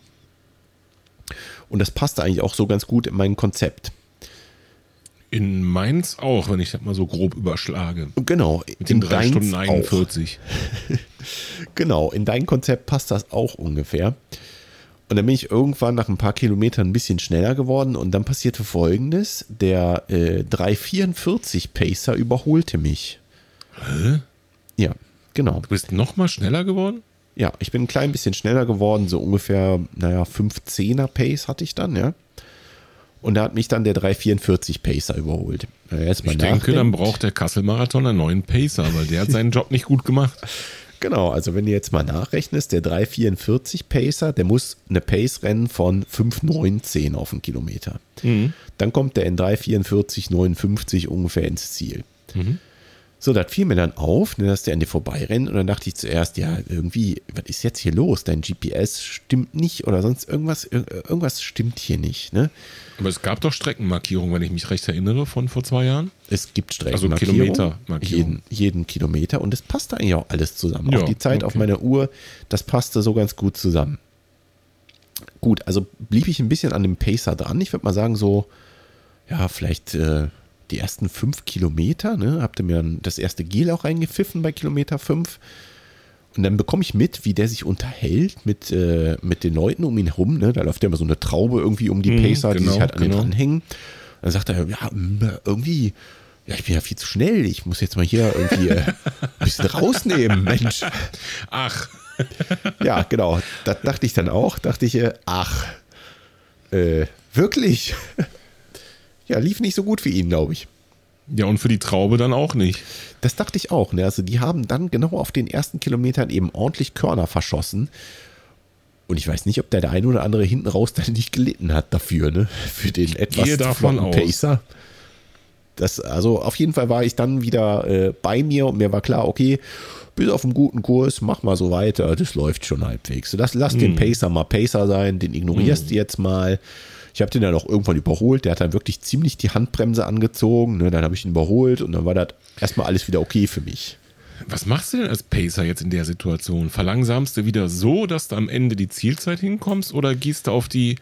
Und das passte eigentlich auch so ganz gut in mein Konzept.
In Mainz auch, wenn ich das mal so grob überschlage.
Genau,
Mit den
in
drei
deins
Stunden
auch.
41.
Genau, in dein Konzept passt das auch ungefähr. Und dann bin ich irgendwann nach ein paar Kilometern ein bisschen schneller geworden und dann passierte folgendes: Der äh, 344 Pacer überholte mich.
Hä?
Ja, genau.
Du bist noch mal schneller geworden?
Ja, ich bin ein klein bisschen schneller geworden, so ungefähr, naja, 15er Pace hatte ich dann, ja. Und da hat mich dann der 344 Pacer überholt. Er jetzt mal
Ich denke, dann
nachdenkt-
braucht der Kassel-Marathon einen neuen Pacer, weil der hat seinen Job nicht gut gemacht.
Genau, also wenn du jetzt mal nachrechnest, der 344 Pacer, der muss eine Pace rennen von 5,19 auf den Kilometer. Dann kommt der in 344,59 ungefähr ins Ziel. So, das fiel mir dann auf, ne, dass der an dir vorbeirennt und dann dachte ich zuerst, ja, irgendwie, was ist jetzt hier los? Dein GPS stimmt nicht oder sonst irgendwas, ir- irgendwas stimmt hier nicht. Ne?
Aber es gab doch Streckenmarkierungen, wenn ich mich recht erinnere, von vor zwei Jahren.
Es gibt
Also
Streckenmarkierung,
Kilometermarkierung.
jeden, jeden Kilometer und es passte eigentlich auch alles zusammen.
Ja,
auch die Zeit auf
okay.
meiner Uhr, das passte so ganz gut zusammen. Gut, also blieb ich ein bisschen an dem Pacer dran. Ich würde mal sagen, so, ja, vielleicht äh, die ersten fünf Kilometer, ne? Habt ihr mir dann das erste Gel auch reingepfiffen bei Kilometer fünf. Und dann bekomme ich mit, wie der sich unterhält mit, äh, mit den Leuten um ihn herum. Ne? Da läuft ja immer so eine Traube irgendwie um die
Mhm,
Pacer, die
genau,
sich halt an den
genau.
dranhängen. Und dann sagt er, ja, mm, irgendwie, ja, ich bin ja viel zu schnell. Ich muss jetzt mal hier irgendwie äh, ein bisschen rausnehmen, Mensch.
Ach,
Ja, genau. Das dachte ich dann auch. Dachte ich, äh, ach, äh, wirklich? Ja, lief nicht so gut für ihn, glaube ich.
Ja, und für die Traube dann auch nicht.
Das dachte ich auch. Ne? Also die haben dann genau auf den ersten Kilometern eben ordentlich Körner verschossen. Und ich weiß nicht, ob der, der eine oder andere hinten raus dann nicht gelitten hat dafür, ne? Für den etwas
gehe davon.
Pacer. Das, also auf jeden Fall war ich dann wieder äh, bei mir und mir war klar, okay, bis auf einen guten Kurs, mach mal so weiter, das läuft schon halbwegs. Das, lass den Pacer mal Pacer sein, den ignorierst du jetzt mal. Ich habe den dann auch irgendwann überholt, der hat dann wirklich ziemlich die Handbremse angezogen, ne? dann habe ich ihn überholt und dann war das erstmal alles wieder okay für mich.
Was machst du denn als Pacer jetzt in der Situation? Verlangsamst du wieder so, dass du am Ende die Zielzeit hinkommst oder gehst du auf die,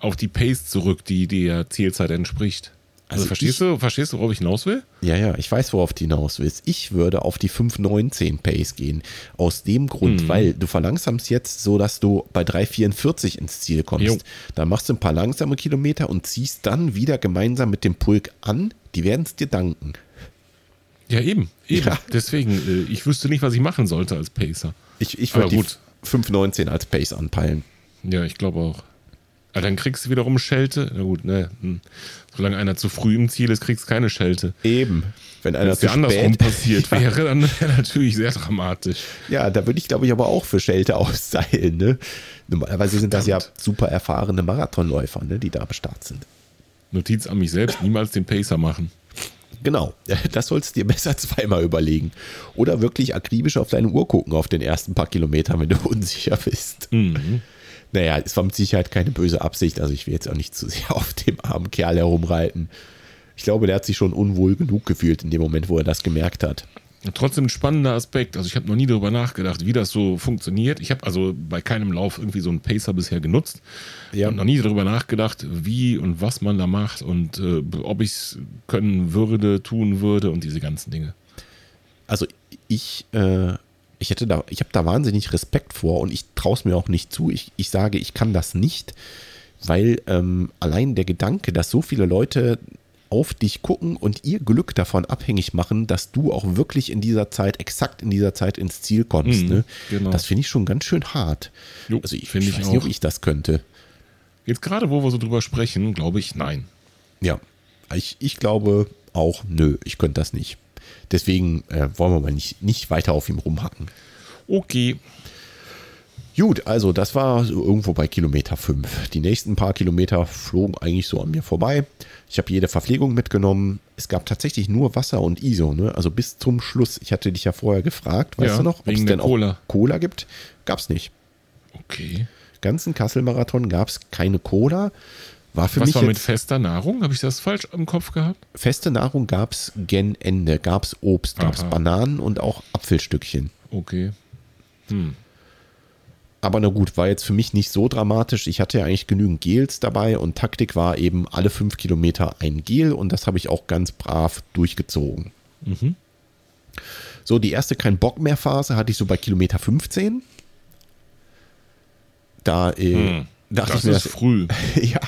auf die Pace zurück, die der Zielzeit entspricht? Also,
Also
verstehst
ich-
du, verstehst du, worauf ich hinaus will?
Ja, ja, ich weiß, worauf du hinaus willst. Ich würde auf die 5,19 Pace gehen. Aus dem Grund, weil du verlangsamst jetzt so, dass du bei 3,44 ins Ziel kommst.
Jo.
Dann machst du ein paar langsame Kilometer und ziehst dann wieder gemeinsam mit dem Pulk an. Die werden es dir danken.
Ja, eben. eben.
Ja.
Deswegen, äh, ich wüsste nicht, was ich machen sollte als Pacer.
Ich, ich würde die
gut.
5,19 als Pace anpeilen.
Ja, ich glaube auch. Aber dann kriegst du wiederum Schelte. Na gut, ne. hm. Solange einer zu früh im Ziel ist, kriegst du keine Schelte.
Eben.
Wenn
einer
es
zu
ja andersrum
spät,
passiert wäre, dann wäre natürlich sehr dramatisch.
ja, da würde ich, glaube ich, aber auch für Schelte ausseilen. Ne? Normalerweise sind das ja super erfahrene Marathonläufer, ne, die da am Start sind.
Notiz an mich selbst, niemals den Pacer machen.
Genau, das sollst du dir besser zweimal überlegen. Oder wirklich akribisch auf deine Uhr gucken auf den ersten paar Kilometern, wenn du unsicher bist.
Mhm.
Naja, es war mit Sicherheit keine böse Absicht, also ich will jetzt auch nicht zu sehr auf dem armen Kerl herumreiten. Ich glaube, der hat sich schon unwohl genug gefühlt in dem Moment, wo er das gemerkt hat.
Trotzdem ein spannender Aspekt. Also ich habe noch nie darüber nachgedacht, wie das so funktioniert. Ich habe also bei keinem Lauf irgendwie so einen Pacer bisher genutzt.
Ja.
Und noch nie darüber nachgedacht, wie und was man da macht und äh, ob ich es können würde, tun würde und diese ganzen Dinge.
Also ich, äh, ich hätte da, ich habe da wahnsinnig Respekt vor und ich traue es mir auch nicht zu. Ich, ich sage, ich kann das nicht, weil ähm, allein der Gedanke, dass so viele Leute auf dich gucken und ihr Glück davon abhängig machen, dass du auch wirklich in dieser Zeit, exakt in dieser Zeit ins Ziel kommst.
Mhm,
ne?
genau.
Das finde ich schon ganz schön hart.
Jo,
also ich,
finde
ich
ich
weiß nicht,
auch.
ob ich das könnte.
Jetzt gerade, wo wir so drüber sprechen, glaube ich, nein.
Ja, ich, ich glaube auch, nö, ich könnte das nicht. Deswegen äh, wollen wir mal nicht, nicht weiter auf ihm rumhacken.
Okay.
Gut, also das war so irgendwo bei Kilometer 5. Die nächsten paar Kilometer flogen eigentlich so an mir vorbei. Ich habe jede Verpflegung mitgenommen. Es gab tatsächlich nur Wasser und ISO, ne? also bis zum Schluss. Ich hatte dich ja vorher gefragt, weißt
Ja,
du noch, ob es denn auch
Cola.
Cola gibt? Gab es nicht.
Okay.
Ganzen Kassel-Marathon gab es keine Cola. War für
Was
mich
war mit fester Nahrung? Habe ich das falsch im Kopf gehabt?
feste Nahrung gab es gen Ende. Gab es Obst, gab es. Bananen und auch Apfelstückchen.
Okay.
Aber na gut, war jetzt für mich nicht so dramatisch. Ich hatte ja eigentlich genügend Gels dabei und Taktik war eben alle fünf Kilometer ein Gel und das habe ich auch ganz brav durchgezogen. So, die erste kein Bock mehr Phase hatte ich so bei Kilometer 15. Da äh,
Hm,
dachte
das
ich mir,
ist früh.
ja,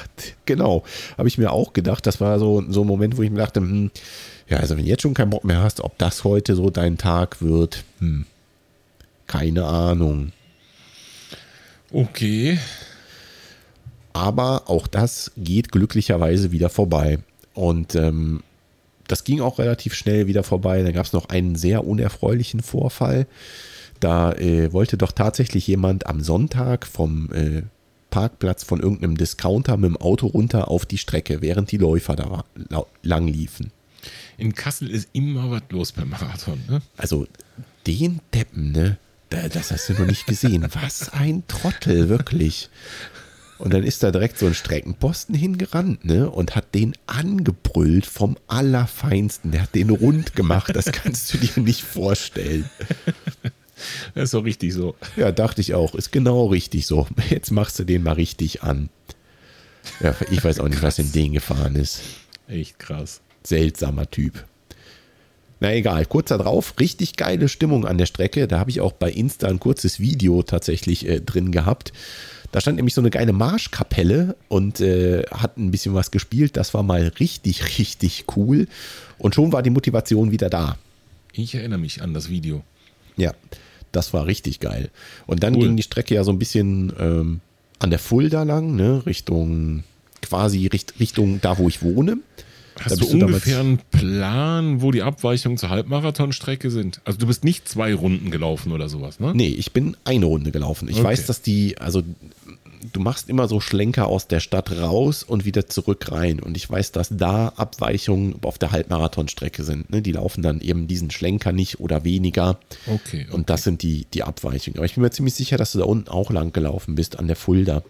genau. Habe ich mir auch gedacht. Das war so, so ein Moment, wo ich mir dachte, hm, ja, also wenn du jetzt schon keinen Bock mehr hast, ob das heute so dein Tag wird, hm, keine Ahnung.
Okay.
Aber auch das geht glücklicherweise wieder vorbei. Und ähm, das ging auch relativ schnell wieder vorbei. Da gab es noch einen sehr unerfreulichen Vorfall. Da äh, wollte doch tatsächlich jemand am Sonntag vom äh, Parkplatz von irgendeinem Discounter mit dem Auto runter auf die Strecke, während die Läufer da lang liefen.
In Kassel ist immer was los beim Marathon, ne?
Also den Deppen, ne? Da- Das hast du noch nicht gesehen. Was ein Trottel, wirklich. Und dann ist da direkt so ein Streckenposten hingerannt, ne? Und hat den angebrüllt vom Allerfeinsten. Der hat den rund gemacht. Das kannst du dir nicht vorstellen.
Das ist doch richtig so.
Ja, dachte ich auch. Ist genau richtig so. Jetzt machst du den mal richtig an. Ja, ich weiß auch nicht, was in den gefahren ist.
Echt krass.
seltsamer Typ. Na egal, kurz darauf, richtig geile Stimmung an der Strecke. Da habe ich auch bei Insta ein kurzes Video tatsächlich äh, drin gehabt. Da stand nämlich so eine geile Marschkapelle und äh, hat ein bisschen was gespielt. Das war mal richtig, richtig cool. Und schon war die Motivation wieder da.
Ich erinnere mich an das Video.
Ja, das war richtig geil. Und dann
Cool.
ging die Strecke ja so ein bisschen ähm, an der Fulda lang, ne, Richtung, quasi Richt, Richtung da, wo ich wohne.
Hast du
du
ungefähr einen Plan, wo die Abweichungen zur Halbmarathonstrecke sind? Also du bist nicht zwei Runden gelaufen oder sowas, ne?
Nee, ich bin eine Runde gelaufen. Ich
Okay.
weiß, dass die, also du machst immer so Schlenker aus der Stadt raus und wieder zurück rein. Und ich weiß, dass da Abweichungen auf der Halbmarathonstrecke sind. Ne? Die laufen dann eben diesen Schlenker nicht oder weniger.
Okay.
Und das sind die, die Abweichungen. Aber ich bin mir ziemlich sicher, dass du da unten auch lang gelaufen bist, an der Fulda.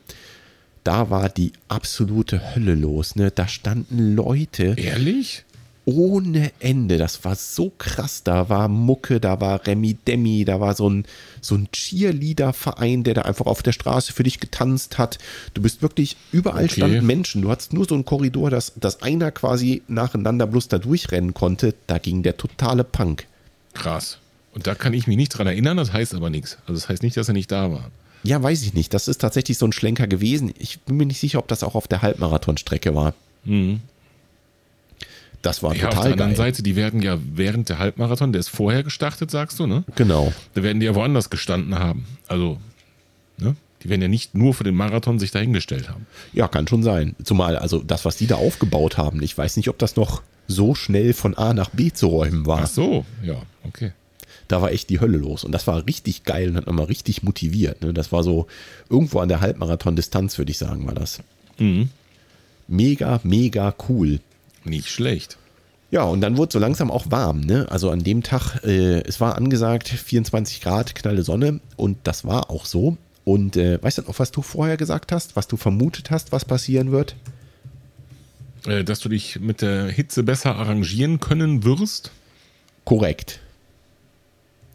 Da war die absolute Hölle los. Ne? Da standen Leute
Ehrlich?
Ohne Ende. Das war so krass. Da war Mucke, da war Remi Demi, da war so ein, so ein Cheerleader-Verein, der da einfach auf der Straße für dich getanzt hat. Du bist wirklich, überall
Okay.
standen Menschen. Du hattest nur so einen Korridor, dass, dass einer quasi nacheinander bloß da durchrennen konnte. Da ging der totale Punk.
Krass. Und da kann ich mich nicht dran erinnern, das heißt aber nichts. Also das heißt nicht, dass er nicht da war.
Ja, weiß ich nicht. Das ist tatsächlich so ein Schlenker gewesen. Ich bin mir nicht sicher, ob das auch auf der Halbmarathonstrecke war. Das war
Ja, auf der
total
anderen
geil.
Seite, die werden ja während der Halbmarathon, der ist vorher gestartet, sagst du, ne?
Genau.
Da werden die ja woanders gestanden haben. Also, ne? Die werden ja nicht nur für den Marathon sich dahingestellt haben.
Ja, kann schon sein. Zumal, also das, was die da aufgebaut haben, ich weiß nicht, ob das noch so schnell von A nach B zu räumen war.
Ach so, ja, okay.
Da war echt die Hölle los. Und das war richtig geil und hat nochmal richtig motiviert. Ne? Das war so irgendwo an der Halbmarathon-Distanz, würde ich sagen, war das. Mega, mega cool.
Nicht schlecht.
Ja, und dann wurde so langsam auch warm. Ne? Also an dem Tag, äh, es war angesagt 24 Grad, knalle Sonne. Und das war auch so. Und äh, weißt du noch, was du vorher gesagt hast, was du vermutet hast, was passieren wird?
Äh, dass du dich mit der Hitze besser arrangieren können wirst.
Korrekt.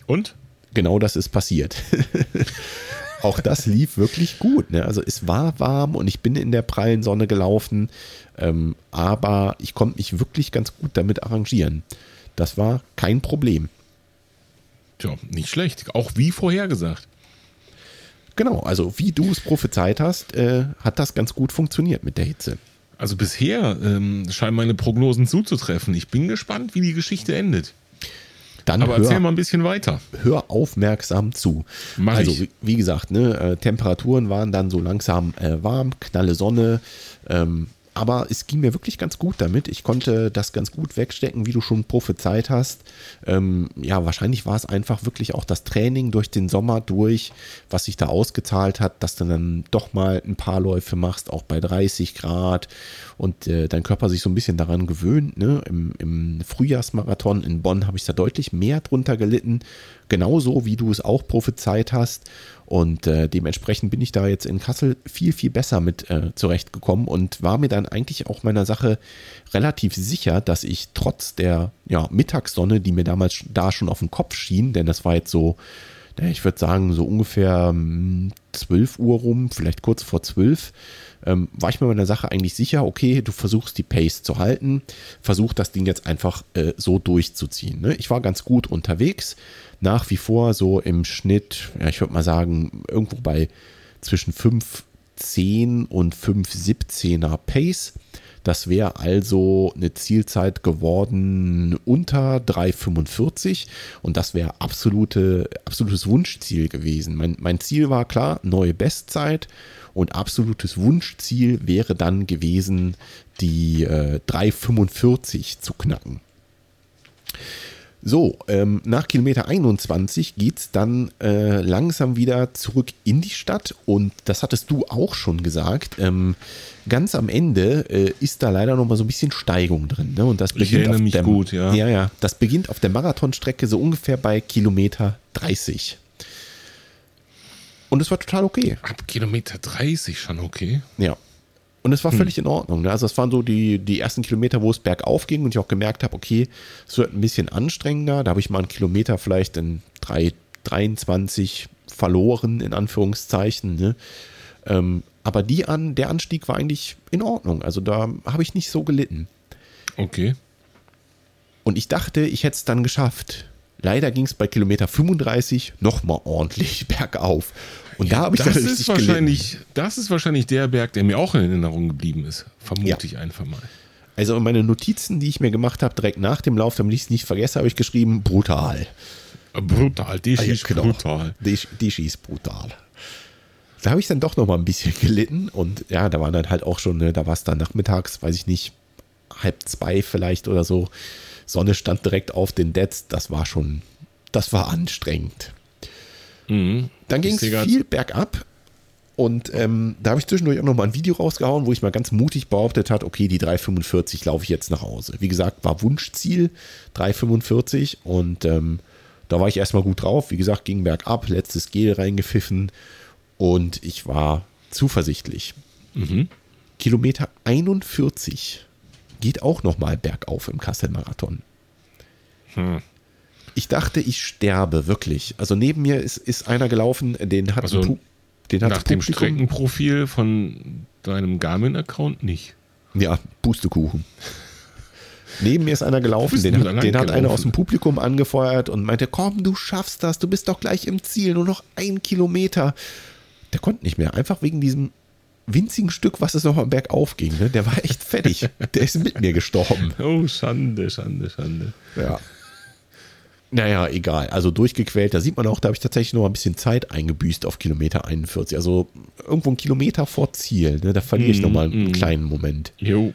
Und?
genau das ist passiert. Auch das lief wirklich gut. Ne? Also es war warm und ich bin in der prallen Sonne gelaufen, ähm, aber ich konnte mich wirklich ganz gut damit arrangieren. Das war kein Problem.
Tja, nicht schlecht. Auch wie vorhergesagt.
Genau, also wie du es prophezeit hast, äh, hat das ganz gut funktioniert mit der Hitze.
Also bisher ähm, scheinen meine Prognosen zuzutreffen. Ich bin gespannt, wie die Geschichte endet.
Dann
Aber
hör,
erzähl mal ein bisschen weiter.
hör aufmerksam zu.
Mach
also,
ich.
wie, gesagt, ne, äh, Temperaturen waren dann so langsam äh, warm, knalle Sonne. Ähm, aber es ging mir wirklich ganz gut damit. Ich konnte das ganz gut wegstecken, wie du schon prophezeit hast. Ähm, ja, wahrscheinlich war es einfach wirklich auch das Training durch den Sommer durch, was sich da ausgezahlt hat, dass du dann doch mal ein paar Läufe machst, auch bei 30 Grad und äh, dein Körper sich so ein bisschen daran gewöhnt. Ne? Im, Im Frühjahrsmarathon in Bonn habe ich da deutlich mehr drunter gelitten, genauso wie du es auch prophezeit hast. Und äh, dementsprechend bin ich da jetzt in Kassel viel, viel besser mit äh, zurechtgekommen und war mir dann eigentlich auch meiner Sache relativ sicher, dass ich trotz der ja, Mittagssonne, die mir damals da schon auf den Kopf schien, denn das war jetzt so, ich würde sagen, so ungefähr hm, 12 Uhr rum, vielleicht kurz vor 12, ähm, war ich mir meiner Sache eigentlich sicher, okay, du versuchst die Pace zu halten, versuch das Ding jetzt einfach äh, so durchzuziehen. Ne? Ich war ganz gut unterwegs, nach wie vor so im Schnitt, ja, ich würde mal sagen, irgendwo bei zwischen 5,10 und 5,17er Pace. Das wäre also eine Zielzeit geworden unter 3,45 und das wäre absolute, absolutes Wunschziel gewesen. Mein, mein Ziel war klar, neue Bestzeit und absolutes Wunschziel wäre dann gewesen, die äh, 3,45 zu knacken. So, ähm, nach Kilometer 21 geht es dann äh, langsam wieder zurück in die Stadt und das hattest du auch schon gesagt. Ähm, ganz am Ende äh, ist da leider noch mal so ein bisschen Steigung drin. Ne? Und das beginnt
erinnere
auf
mich
der,
gut, ja.
Ja, ja. Das beginnt auf der Marathonstrecke so ungefähr bei Kilometer 30. Und es war total okay.
Ab Kilometer 30 schon okay.
Ja. Und es war völlig in Ordnung. Ne? Also es waren so die, die ersten Kilometer, wo es bergauf ging und ich auch gemerkt habe, okay, es wird ein bisschen anstrengender. Da habe ich mal einen Kilometer vielleicht in 3, 23 verloren, in Anführungszeichen. Ne? Ähm, aber die an, der Anstieg war eigentlich in Ordnung. Also da habe ich nicht so gelitten.
Okay.
Und ich dachte, ich hätte es dann geschafft. Leider ging es bei Kilometer 35 nochmal ordentlich bergauf. Und da habe ich
das
dann
ist wahrscheinlich, das ist wahrscheinlich der Berg, der mir auch in Erinnerung geblieben ist. Vermute
Ja.
ich einfach mal.
Also in meine Notizen, die ich mir gemacht habe, direkt nach dem Lauf, damit ich es nicht vergesse, habe ich geschrieben, brutal.
Brutal, die
Ah, ja,
ist
genau.
brutal.
Die, die schießt brutal. Da habe ich dann doch noch mal ein bisschen gelitten und ja, da war dann halt auch schon, ne, da war es dann nachmittags, weiß ich nicht, halb zwei vielleicht oder so. Sonne stand direkt auf den Dets. Das war schon, das war anstrengend.
Mhm.
Dann ging es viel bergab. Und ähm, da habe ich zwischendurch auch noch mal ein Video rausgehauen, wo ich mal ganz mutig behauptet hat, okay, die 345 laufe ich jetzt nach Hause. Wie gesagt, war Wunschziel 345 und ähm, da war ich erstmal gut drauf. Wie gesagt, ging bergab, letztes Gel reingepfiffen und ich war zuversichtlich. Kilometer 41 geht auch noch mal bergauf im Kassel-Marathon. Ich dachte, ich sterbe, wirklich. Also neben mir ist, ist einer gelaufen, den hat,
Also
den hat
Nach dem Streckenprofil von deinem Garmin-Account nicht.
Ja, Pustekuchen. Neben mir ist einer gelaufen, den, hat- den hat einer aus dem Publikum angefeuert und meinte, komm, du schaffst das, du bist doch gleich im Ziel, nur noch ein Kilometer. Der konnte nicht mehr, einfach wegen diesem winzigen Stück, was es noch am Berg aufging. Ne? Der war echt fertig. Der ist mit mir gestorben.
Oh, Schande, Schande, Schande.
Ja. Naja, egal. Also durchgequält. Da sieht man auch, da habe ich tatsächlich noch ein bisschen Zeit eingebüßt auf Kilometer 41. Also irgendwo einen Kilometer vor Ziel. Ne? Da verliere ich
Mm,
noch mal einen
mm.
kleinen Moment.
Jo.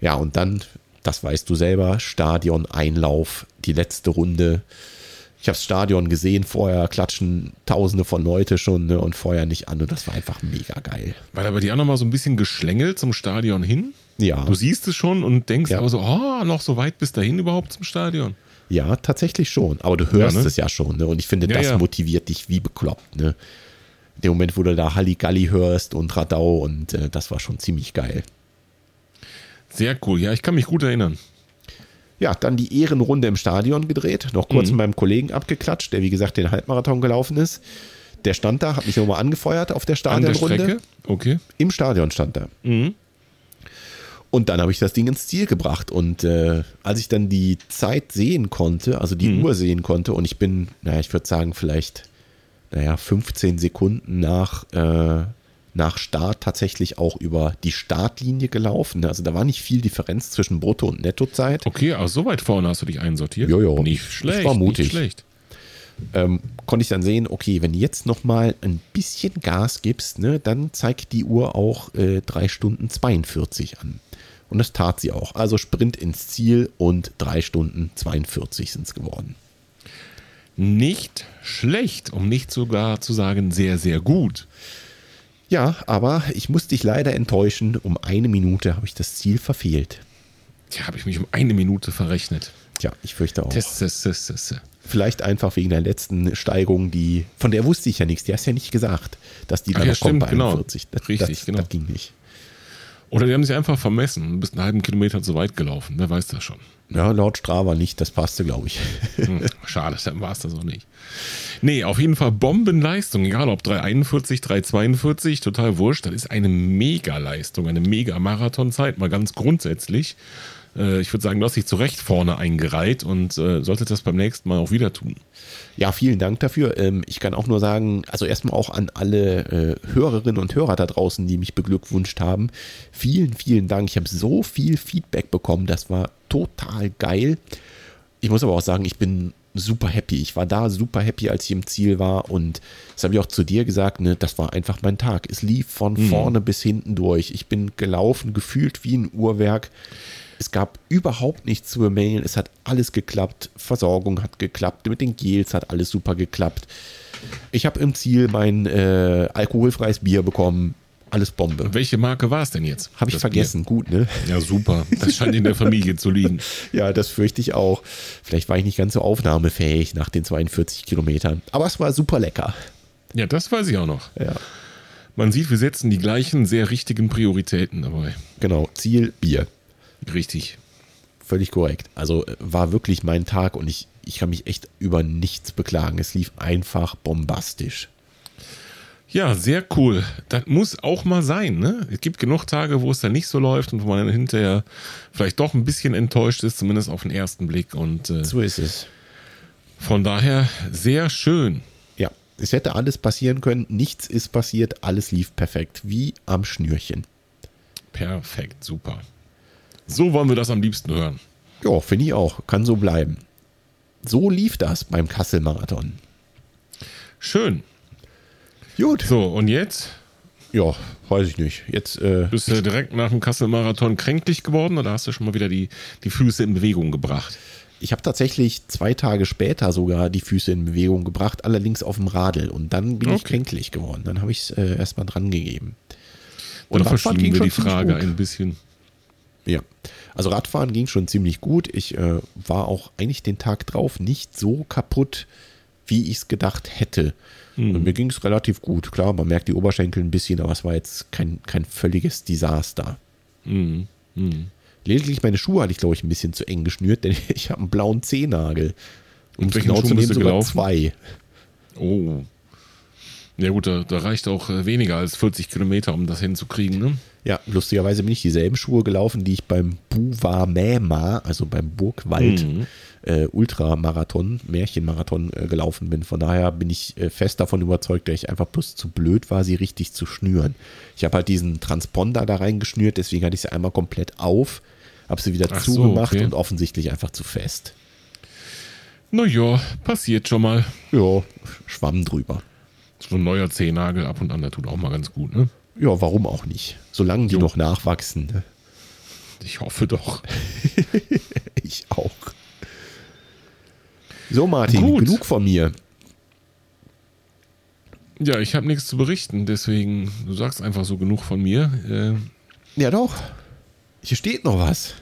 Ja, und dann, das weißt du selber, Stadion, Einlauf, die letzte Runde. Ich habe das Stadion gesehen, vorher klatschen tausende von Leute schon ne, und vorher nicht an und das war einfach mega geil.
War da bei dir auch nochmal so ein bisschen geschlängelt zum Stadion hin?
Ja,
Du siehst es schon und denkst
Ja.
aber so, oh, noch so weit bis dahin überhaupt zum Stadion.
Ja, tatsächlich schon. Aber du hörst
Ja, ne?
es ja schon ne? und ich finde,
Ja,
das
ja.
motiviert dich wie bekloppt. Ne? Der Moment, wo du da Halligalli hörst und Radau und äh, das war schon ziemlich geil.
Sehr cool. Ja, ich kann mich gut erinnern.
Ja, dann die Ehrenrunde im Stadion gedreht, noch kurz
Mhm.
mit meinem Kollegen abgeklatscht, der wie gesagt den Halbmarathon gelaufen ist. Der stand da, hat mich nochmal angefeuert auf der
An der
Stadionrunde.
Strecke? Okay.
Im Stadion stand er.
Mhm.
Und dann habe ich das Ding ins Ziel gebracht. Und äh, als ich dann die Zeit sehen konnte, also die
Mhm.
Uhr sehen konnte, und ich bin, naja, ich würde sagen, vielleicht, naja, 15 Sekunden nach, äh, nach Start tatsächlich auch über die Startlinie gelaufen. Also da war nicht viel Differenz zwischen Brutto- und Nettozeit.
Okay, aber so weit vorne hast du dich einsortiert.
Jojo.
Nicht
Ich
schlecht.
war mutig.
Nicht schlecht.
ähm, konnte ich dann sehen, okay, wenn du jetzt noch mal ein bisschen Gas gibst, ne, dann zeigt die Uhr auch äh, 3 Stunden 42 an. Und das tat sie auch. Also Sprint ins Ziel und 3 Stunden 42 sind es geworden.
Nicht schlecht, um nicht sogar zu sagen sehr, sehr gut.
Ja, aber ich muss dich leider enttäuschen. Um eine Minute habe ich das Ziel verfehlt.
Tja, habe ich mich um eine Minute verrechnet.
Tja, ich fürchte auch.
Test, test, test, test.
Vielleicht einfach wegen der letzten Steigung, die, von der wusste ich ja nichts. Die hast ja nicht gesagt, dass die
Ach
dann
ja,
noch kommt
stimmt,
bei
genau.
41. Das,
Richtig,
das,
genau.
Das ging nicht.
Oder die haben sich einfach vermessen und bist einen halben Kilometer zu weit gelaufen. Wer weiß das schon.
Ja, laut Strava nicht. Das passte, glaube ich.
Hm, schade, dann war es das auch nicht. Nee, auf jeden Fall Bombenleistung. Egal ob 341, 342, total wurscht. Das ist eine Mega-Leistung, eine Mega-Marathonzeit, mal ganz grundsätzlich. Äh, Ich würde sagen, du hast dich zu Recht vorne eingereiht und äh, solltest das beim nächsten Mal auch wieder tun.
Ja, vielen Dank dafür. Ähm, Ich kann auch nur sagen, also erstmal auch an alle äh, Hörerinnen und Hörer da draußen, die mich beglückwünscht haben. Vielen, vielen Dank. Ich habe so viel Feedback bekommen. Das war total geil. Ich muss aber auch sagen, ich bin super happy. Ich war da super happy, als ich im Ziel war. Und das habe ich auch zu dir gesagt, ne, das war einfach mein Tag. Es lief von vorne bis hinten durch. Ich bin gelaufen, gefühlt wie ein Uhrwerk. Es gab überhaupt nichts zu bemängeln. Es hat alles geklappt. Versorgung hat geklappt. Mit den Gels hat alles super geklappt. Ich habe im Ziel mein äh, alkoholfreies Bier bekommen. Alles Bombe.
Welche Marke war es denn jetzt?
Habe ich vergessen. Gut, ne?
Bier? Ja, super. Das scheint in der Familie zu liegen.
Ja, das fürchte ich auch. Vielleicht war ich nicht ganz so aufnahmefähig nach den 42 Kilometern. Aber es war super lecker.
Ja, das weiß ich auch noch.
Ja,
Man sieht, wir setzen die gleichen sehr richtigen Prioritäten dabei.
genau. Ziel Bier.
Richtig.
Völlig korrekt. Also äh, war wirklich mein Tag und ich, ich kann mich echt über nichts beklagen. Es lief einfach bombastisch.
Ja, sehr cool. Das muss auch mal sein. Ne? Es gibt genug Tage, wo es dann nicht so läuft und wo man dann hinterher vielleicht doch ein bisschen enttäuscht ist, zumindest auf den ersten Blick. Und äh,
So ist es.
von daher sehr schön.
Ja, es hätte alles passieren können. Nichts ist passiert. Alles lief perfekt. Wie am Schnürchen.
Perfekt, super. So wollen wir das am liebsten hören.
Ja, finde ich auch. Kann so bleiben. So lief das beim Kassel-Marathon.
Schön.
Gut.
So, und jetzt
Ja, weiß ich nicht. Jetzt äh,
Bist du direkt nach dem Kassel-Marathon kränklich geworden oder hast du schon mal wieder die, die Füße in Bewegung gebracht?
ich habe tatsächlich zwei Tage später sogar die Füße in Bewegung gebracht, allerdings auf dem Radl. Und dann bin ich
Okay.
kränklich geworden. Dann habe ich es äh, erstmal dran gegeben.
Oder
Radfahren
verschieben wir die Frage ein bisschen?
Ja. Also Radfahren ging schon ziemlich gut. Ich äh, war auch eigentlich den Tag drauf nicht so kaputt, wie ich es gedacht hätte. Und mir ging es relativ gut. Klar, man merkt die Oberschenkel ein bisschen, aber es war jetzt kein, kein völliges Desaster.
Mhm. Mhm.
Lediglich meine Schuhe hatte ich, glaube ich, ein bisschen zu eng geschnürt, denn ich habe einen blauen Zehennagel. Um es
welchen
genau zu nehmen, sogar
gelaufen?
zwei.
Oh. Ja gut, da, da reicht auch äh, weniger als 40 Kilometer, um das hinzukriegen, ne?
Ja, lustigerweise bin ich dieselben Schuhe gelaufen, die ich beim Buvamäma, also beim Burgwald
Mhm.
äh, Ultramarathon, Märchenmarathon äh, gelaufen bin. Von daher bin ich äh, fest davon überzeugt, dass ich einfach bloß zu blöd war, sie richtig zu schnüren. Ich habe halt diesen Transponder da reingeschnürt, deswegen hatte ich sie einmal komplett auf, habe sie wieder
Ach so,
zugemacht
okay.
und offensichtlich einfach zu fest.
Naja, passiert schon mal.
Ja, schwamm drüber.
So ein neuer Zehennagel ab und an, der tut auch mal ganz gut, ne?
Ja, warum auch nicht? Solange die
Jo.
noch nachwachsen. ne?
Ich hoffe doch.
Ich auch. So, Martin,
Gut.
genug von mir.
Ja, ich habe nichts zu berichten, deswegen, du sagst einfach so genug von mir. Äh,
Ja, doch. Hier steht noch was.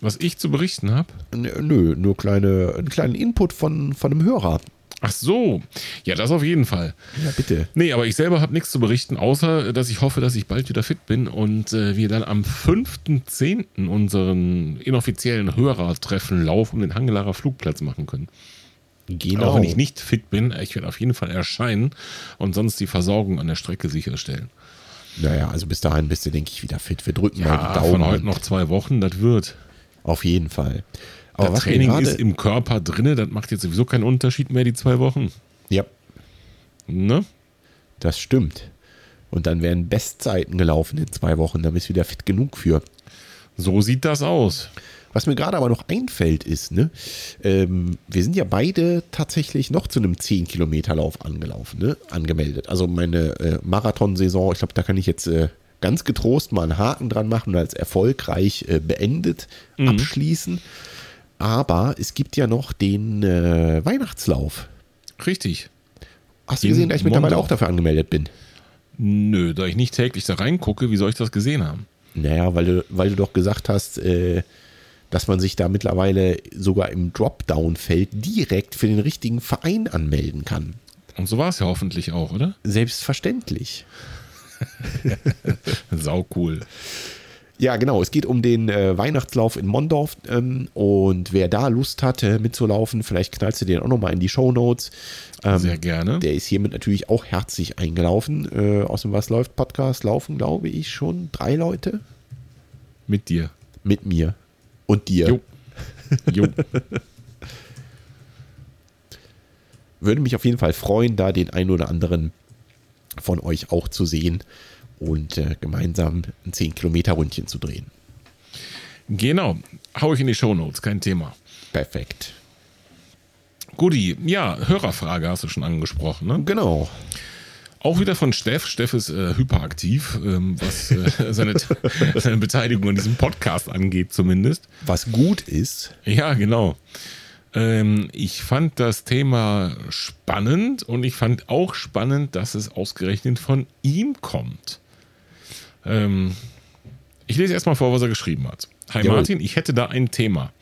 was ich zu berichten habe.
Nö, nur kleine, einen kleinen Input von, von einem Hörer.
Ach so, ja, das auf jeden Fall.
Ja, bitte.
Nee, aber ich selber habe nichts zu berichten, außer dass ich hoffe, dass ich bald wieder fit bin und äh, wir dann am 5.10. unseren inoffiziellen Hörertreffen Lauf um den Hangelarer Flugplatz machen können.
Genau.
Auch wenn ich nicht fit bin, ich werde auf jeden Fall erscheinen und sonst die Versorgung an der Strecke sicherstellen.
Naja, also bis dahin bist du, denke ich, wieder fit. Wir drücken mal
Ja,
die Daumen.
von heute noch zwei Wochen, das wird.
Auf jeden Fall. Aber
Das Training ist im Körper drinne, das macht jetzt sowieso keinen Unterschied mehr, die zwei Wochen.
Ja,
Ne?
das stimmt. Und dann werden Bestzeiten gelaufen in zwei Wochen. Da bist du wieder fit genug für.
So sieht das aus.
Was mir gerade aber noch einfällt, ist, ne, ähm, wir sind ja beide tatsächlich noch zu einem 10-Kilometer-Lauf angelaufen, ne, angemeldet. Also meine äh, Marathonsaison, ich glaube, da kann ich jetzt äh, ganz getrost mal einen Haken dran machen und als erfolgreich äh, beendet abschließen. Aber es gibt ja noch den äh, Weihnachtslauf.
Richtig.
Hast du gesehen, dass ich mittlerweile auch dafür angemeldet bin?
Nö, da ich nicht täglich da reingucke, wie soll ich das gesehen haben?
Naja, weil du, weil du doch gesagt hast, äh, dass man sich da mittlerweile sogar im Dropdown-Feld direkt für den richtigen Verein anmelden kann.
Und so war es ja hoffentlich auch, oder?
Selbstverständlich.
Sau cool.
Ja, genau. Es geht um den äh, Weihnachtslauf in Mondorf. Ähm, und wer da Lust hatte mitzulaufen, vielleicht knallst du den auch nochmal in die Shownotes. Ähm,
Sehr gerne.
Der ist hiermit natürlich auch herzlich eingelaufen. Äh, aus dem Was läuft Podcast laufen, glaube ich, schon drei Leute
Mit dir.
mit mir und dir.
Jo. Jo.
Würde mich auf jeden Fall freuen, da den einen oder anderen von euch auch zu sehen und äh, gemeinsam ein 10-Kilometer-Rundchen zu drehen.
genau. Hau ich in die Shownotes, kein Thema.
Perfekt.
Guti, ja, Hörerfrage hast du schon angesprochen, ne?
Genau.
Auch wieder von Steff. Steff ist äh, hyperaktiv, ähm, was äh, seine, seine Beteiligung an diesem Podcast angeht, zumindest.
Was gut ist,
Ja, genau. Ähm, ich fand das Thema spannend und ich fand auch spannend, dass es ausgerechnet von ihm kommt. Ähm, ich lese erstmal vor, was er geschrieben hat. Hi
Jawohl.
Martin, ich hätte da ein Thema.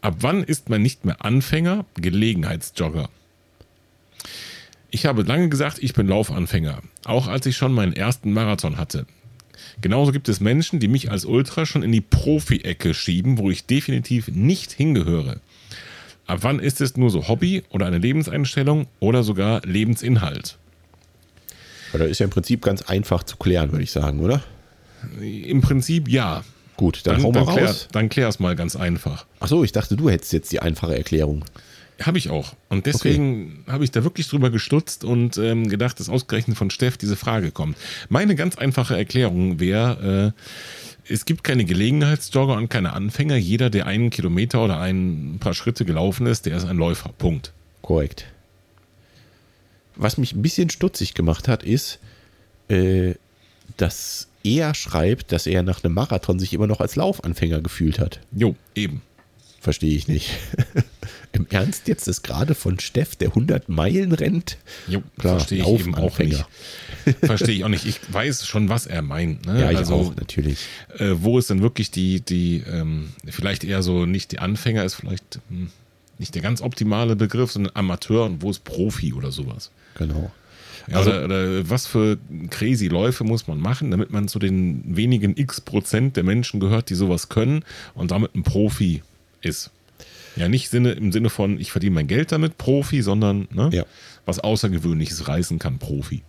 Ab wann ist man nicht mehr Anfänger, Gelegenheitsjogger? Ich habe lange gesagt, ich bin Laufanfänger, auch als ich schon meinen ersten Marathon hatte. Genauso gibt es Menschen, die mich als Ultra schon in die Profi-Ecke schieben, wo ich definitiv nicht hingehöre. Ab wann ist es nur so Hobby oder eine Lebenseinstellung oder sogar Lebensinhalt?
Weil das ist ja im Prinzip ganz einfach zu klären, würde ich sagen, oder?
Im Prinzip ja.
Gut, dann, hau
dann,
mal
klär,
raus.
dann klär's mal ganz einfach.
Achso, ich dachte, du hättest jetzt die einfache Erklärung.
Habe ich auch. Und deswegen habe ich da wirklich drüber gestutzt und ähm, gedacht, dass ausgerechnet von Steff diese Frage kommt. Meine ganz einfache Erklärung wäre, äh, es gibt keine Gelegenheitsjogger und keine Anfänger. Jeder, der einen Kilometer oder ein paar Schritte gelaufen ist, der ist ein Läufer. Punkt.
Korrekt. Was mich ein bisschen stutzig gemacht hat, ist, äh, dass er schreibt, dass er nach einem Marathon sich immer noch als Laufanfänger gefühlt hat.
Jo, eben.
Verstehe ich nicht. Im Ernst jetzt ist gerade von Steff, der 100 Meilen rennt?
Jo, verstehe ich eben auch nicht. Verstehe ich auch nicht. Ich weiß schon, was er meint. Ne?
Ja, ich also, auch, natürlich.
Äh, wo ist denn wirklich die, die ähm, vielleicht eher so nicht die Anfänger ist, vielleicht hm, nicht der ganz optimale Begriff, sondern Amateur und wo ist Profi oder sowas.
Genau.
Ja, also, oder, oder, was für crazy Läufe muss man machen, damit man zu den wenigen x Prozent der Menschen gehört, die sowas können und damit ein Profi ist. Ja, nicht Sinne, im Sinne von, ich verdiene mein Geld damit, Profi, sondern ne,
ja.
was Außergewöhnliches reißen kann, Profi.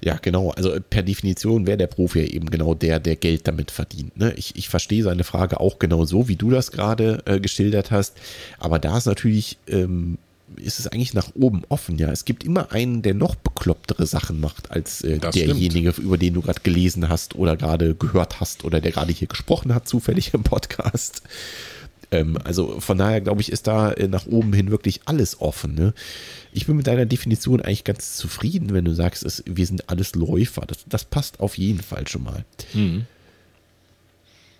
Ja, genau. Also per Definition wäre der Profi ja eben genau der, der Geld damit verdient. Ne? Ich, ich verstehe seine Frage auch genau so, wie du das gerade äh, geschildert hast. Aber da ist natürlich, ähm, ist es eigentlich nach oben offen. Ja, es gibt immer einen, der noch beklopptere Sachen macht als äh, derjenige, stimmt. über den du gerade gelesen hast oder gerade gehört hast oder der gerade hier gesprochen hat, zufällig im Podcast. Ähm, also von daher glaube ich, ist da äh, nach oben hin wirklich alles offen. Ne? Ich bin mit deiner Definition eigentlich ganz zufrieden, wenn du sagst, es, wir sind alles Läufer. Das, das passt auf jeden Fall schon mal.
Mhm.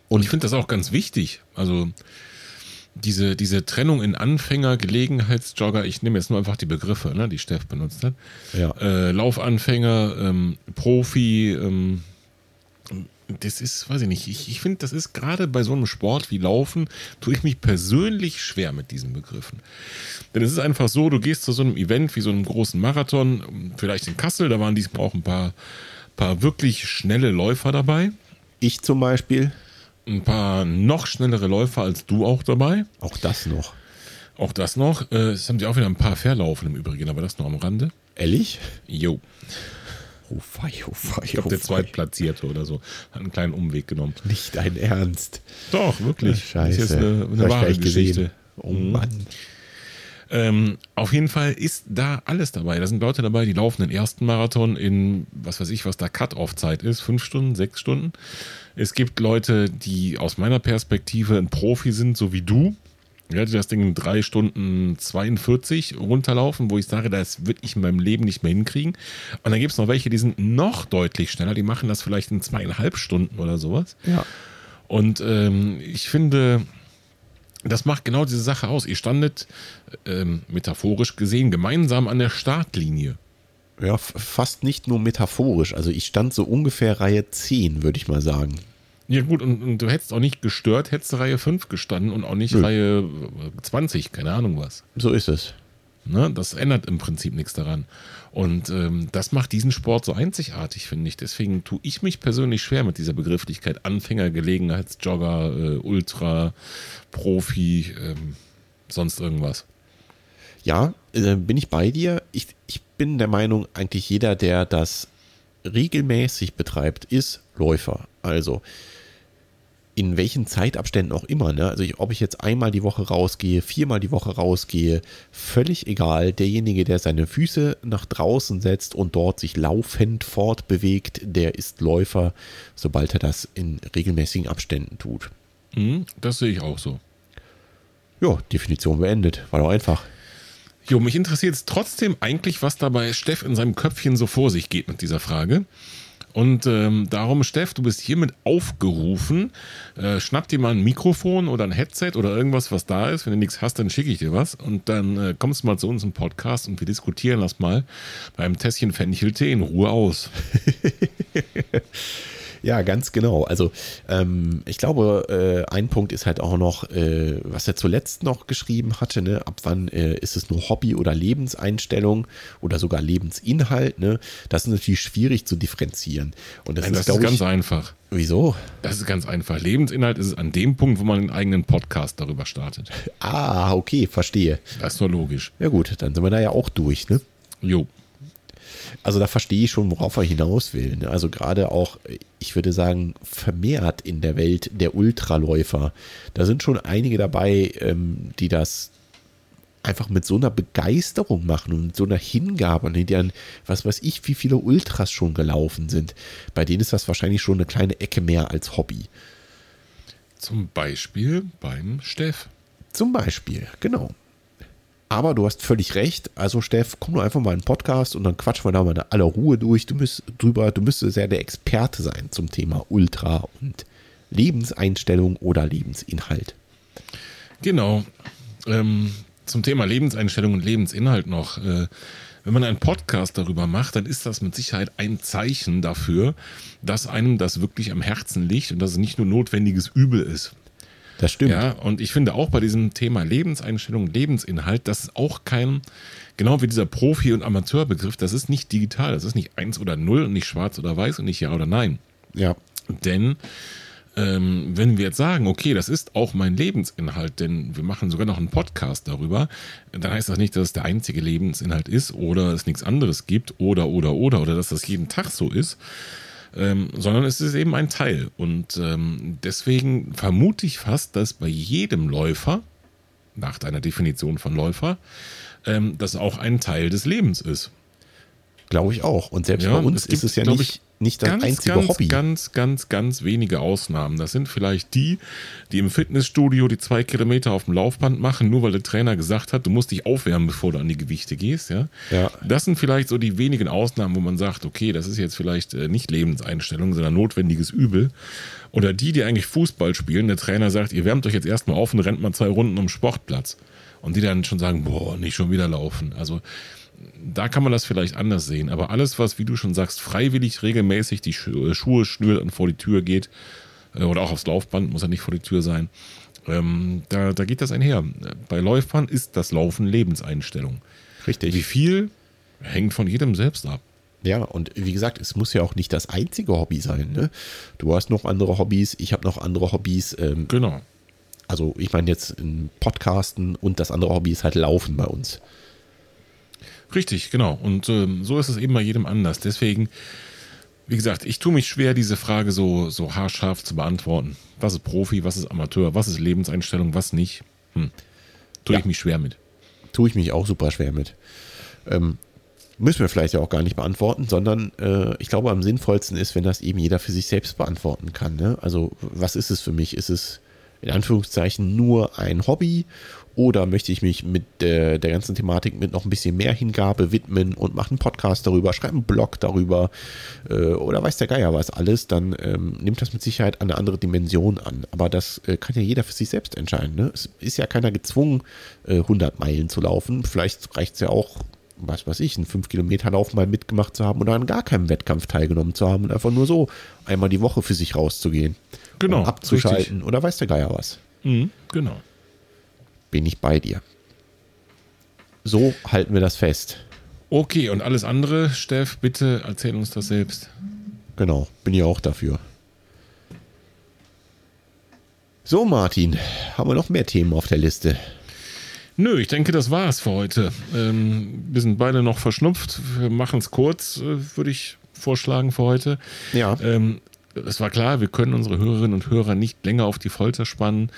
Und ich finde das auch ganz wichtig. Also diese, diese Trennung in Anfänger, Gelegenheitsjogger, ich nehme jetzt nur einfach die Begriffe, ne, die Steff benutzt hat.
Ja.
Äh, Laufanfänger, ähm, Profi, ähm, das ist, weiß ich nicht, ich, ich finde, das ist gerade bei so einem Sport wie Laufen, tue ich mich persönlich schwer mit diesen Begriffen. Denn es ist einfach so, du gehst zu so einem Event wie so einem großen Marathon, vielleicht in Kassel, da waren diesmal auch ein paar, paar wirklich schnelle Läufer dabei.
Ich zum Beispiel.
Ein paar noch schnellere Läufer als du auch dabei.
Auch das noch.
Auch das noch. Äh, es haben sie auch wieder ein paar verlaufen im Übrigen, aber das noch am Rande.
Ehrlich?
Jo.
Oh fei, oh fei,
ich glaube,
oh
der Zweitplatzierte oder so hat einen kleinen Umweg genommen.
Nicht dein Ernst.
Doch, wirklich.
Ach, scheiße.
Das ist eine, eine wahre Geschichte.
Gesehen. Oh mhm. Mann.
Ähm, auf jeden Fall ist da alles dabei. Da sind Leute dabei, die laufen den ersten Marathon in, was weiß ich, was da Cut-Off-Zeit ist, fünf Stunden, sechs Stunden. Es gibt Leute, die aus meiner Perspektive ein Profi sind, so wie du, ja, die das Ding in drei Stunden 42 runterlaufen, wo ich sage, das würde ich in meinem Leben nicht mehr hinkriegen. Und dann gibt es noch welche, die sind noch deutlich schneller, die machen das vielleicht in zweieinhalb Stunden oder sowas.
Ja.
Und ähm, ich finde, das macht genau diese Sache aus. Ihr standet ähm, metaphorisch gesehen gemeinsam an der Startlinie.
Ja, fast nicht nur metaphorisch. Also ich stand so ungefähr Reihe 10, würde ich mal sagen.
Ja, gut, und, und, du hättest auch nicht gestört, hättest Reihe 5 gestanden und auch nicht Nö. Reihe 20, keine Ahnung was.
So ist es.
Ne? Das ändert im Prinzip nichts daran. Und ähm, das macht diesen Sport so einzigartig, finde ich. Deswegen tue ich mich persönlich schwer mit dieser Begrifflichkeit Anfänger, Gelegenheitsjogger, äh, Ultra, Profi, ähm, sonst irgendwas.
Ja, äh, bin ich bei dir. Ich, ich bin der Meinung, eigentlich jeder, der das regelmäßig betreibt, ist Läufer. Also in welchen Zeitabständen auch immer. Ne? Also ich, ob ich jetzt einmal die Woche rausgehe, viermal die Woche rausgehe, völlig egal. Derjenige, der seine Füße nach draußen setzt und dort sich laufend fortbewegt, der ist Läufer, sobald er das in regelmäßigen Abständen tut.
Mhm, das sehe ich auch so.
Ja, Definition beendet. War doch einfach.
Jo, mich interessiert es trotzdem eigentlich, was dabei Steff in seinem Köpfchen so vor sich geht mit dieser Frage. Und ähm, darum, Steff, du bist hiermit aufgerufen. Äh, schnapp dir mal ein Mikrofon oder ein Headset oder irgendwas, was da ist. Wenn du nichts hast, dann schicke ich dir was. Und dann äh, kommst du mal zu uns im Podcast und wir diskutieren das mal beim Tässchen Fencheltee in Ruhe aus.
Ja, ganz genau. Also ähm, ich glaube, äh, ein Punkt ist halt auch noch, äh, was er zuletzt noch geschrieben hatte, ne? ab wann äh, ist es nur Hobby oder Lebenseinstellung oder sogar Lebensinhalt. Ne? Das ist natürlich schwierig zu differenzieren. Und das
Nein,
ist,
das ist ganz
ich,
einfach.
Wieso?
Das ist ganz einfach. Lebensinhalt ist es an dem Punkt, wo man einen eigenen Podcast darüber startet.
Ah, okay, verstehe.
Das ist nur logisch.
Ja gut, dann sind wir da ja auch durch, ne?
Jo.
Also da verstehe ich schon, worauf er hinaus will. Ne? Also gerade auch, ich würde sagen, vermehrt in der Welt der Ultraläufer. Da sind schon einige dabei, ähm, die das einfach mit so einer Begeisterung machen und mit so einer Hingabe und die dann, was weiß ich, wie viele Ultras schon gelaufen sind. Bei denen ist das wahrscheinlich schon eine kleine Ecke mehr als Hobby.
Zum Beispiel beim Steff.
Zum Beispiel, genau. Aber du hast völlig recht. Also, Steff, komm nur einfach mal in den Podcast und dann quatschen wir da mal in aller Ruhe durch. Du müsst drüber, du müsstest ja der Experte sein zum Thema Ultra und Lebenseinstellung oder Lebensinhalt.
Genau. Ähm, zum Thema Lebenseinstellung und Lebensinhalt noch. Äh, wenn man einen Podcast darüber macht, dann ist das mit Sicherheit ein Zeichen dafür, dass einem das wirklich am Herzen liegt und dass es nicht nur notwendiges Übel ist.
Das stimmt.
Ja, und ich finde auch bei diesem Thema Lebenseinstellung, Lebensinhalt, das ist auch kein, genau wie dieser Profi- und Amateurbegriff, das ist nicht digital, das ist nicht eins oder null und nicht schwarz oder weiß und nicht ja oder nein.
Ja.
Denn ähm, wenn wir jetzt sagen, okay, das ist auch mein Lebensinhalt, denn wir machen sogar noch einen Podcast darüber, dann heißt das nicht, dass es der einzige Lebensinhalt ist oder es nichts anderes gibt oder, oder, oder, oder dass das jeden Tag so ist, ähm, sondern es ist eben ein Teil. Und ähm, deswegen vermute ich fast, dass bei jedem Läufer, nach deiner Definition von Läufer, ähm, das auch ein Teil des Lebens ist.
Glaube ich auch. Und selbst ja, bei uns ist es ja nicht, nicht das
ganz,
einzige
ganz,
Hobby.
Ganz, ganz, ganz wenige Ausnahmen. Das sind vielleicht die, die im Fitnessstudio die zwei Kilometer auf dem Laufband machen, nur weil der Trainer gesagt hat, du musst dich aufwärmen, bevor du an die Gewichte gehst. Ja?
Ja.
Das sind vielleicht so die wenigen Ausnahmen, wo man sagt, okay, das ist jetzt vielleicht äh, nicht Lebenseinstellung, sondern notwendiges Übel. Oder die, die eigentlich Fußball spielen, der Trainer sagt, ihr wärmt euch jetzt erstmal auf und rennt mal zwei Runden um Sportplatz. Und die dann schon sagen, boah, nicht schon wieder laufen. Also da kann man das vielleicht anders sehen. Aber alles, was, wie du schon sagst, freiwillig regelmäßig die äh, Schuhe schnürt und vor die Tür geht, äh, oder auch aufs Laufband, muss ja nicht vor die Tür sein, ähm, da, da geht das einher. Bei Läufern ist das Laufen Lebenseinstellung.
Richtig.
Wie viel hängt von jedem selbst ab.
Ja, und wie gesagt, es muss ja auch nicht das einzige Hobby sein. Ne? Du hast noch andere Hobbys, ich habe noch andere Hobbys. Ähm,
Genau.
also ich meine jetzt in Podcasten und das andere Hobby ist halt Laufen bei uns.
Richtig, genau. Und ähm, so ist es eben bei jedem anders. Deswegen, wie gesagt, ich tue mich schwer, diese Frage so, so haarscharf zu beantworten. Was ist Profi, was ist Amateur, was ist Lebenseinstellung, was nicht? Hm. Tue
Ja.
ich mich schwer mit.
Tue ich mich auch super schwer mit. Ähm, müssen wir vielleicht ja auch gar nicht beantworten, sondern äh, ich glaube, am sinnvollsten ist, wenn das eben jeder für sich selbst beantworten kann. Ne? Also, was ist es für mich? Ist es in Anführungszeichen nur ein Hobby oder möchte ich mich mit äh, der ganzen Thematik mit noch ein bisschen mehr Hingabe widmen und mache einen Podcast darüber, schreibe einen Blog darüber äh, oder weiß der Geier was alles, dann ähm, nimmt das mit Sicherheit eine andere Dimension an. Aber das äh, kann ja jeder für sich selbst entscheiden. Ne? Es ist ja keiner gezwungen, äh, 100 Meilen zu laufen. Vielleicht reicht es ja auch, was weiß ich, einen 5-Kilometer-Lauf mal mitgemacht zu haben oder an gar keinem Wettkampf teilgenommen zu haben und einfach nur so einmal die Woche für sich rauszugehen.
Genau,
Um abzuschalten oder weiß der Geier was.
Mhm, genau.
Bin ich bei dir. So halten wir das fest.
Okay, und alles andere, Steff, bitte erzähl uns das selbst.
Genau, bin ich auch dafür. So, Martin, haben wir noch mehr Themen auf der Liste?
Nö, ich denke, das war's für heute. Ähm, wir sind beide noch verschnupft. Wir machen es kurz, äh, würde ich vorschlagen für heute.
Ja.
Ähm, es war klar, wir können unsere Hörerinnen und Hörer nicht länger auf die Folter spannen,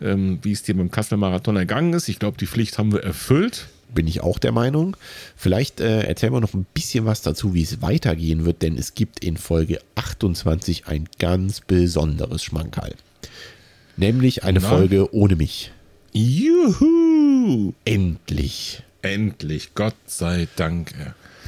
ähm, wie es dir beim Kassel-Marathon ergangen ist. Ich glaube, die Pflicht haben wir erfüllt.
Bin ich auch der Meinung. Vielleicht äh, erzählen wir noch ein bisschen was dazu, wie es weitergehen wird, denn es gibt in Folge 28 ein ganz besonderes Schmankerl. Nämlich eine
Na?
Folge ohne mich.
Juhu!
Endlich.
Endlich, Gott sei Dank.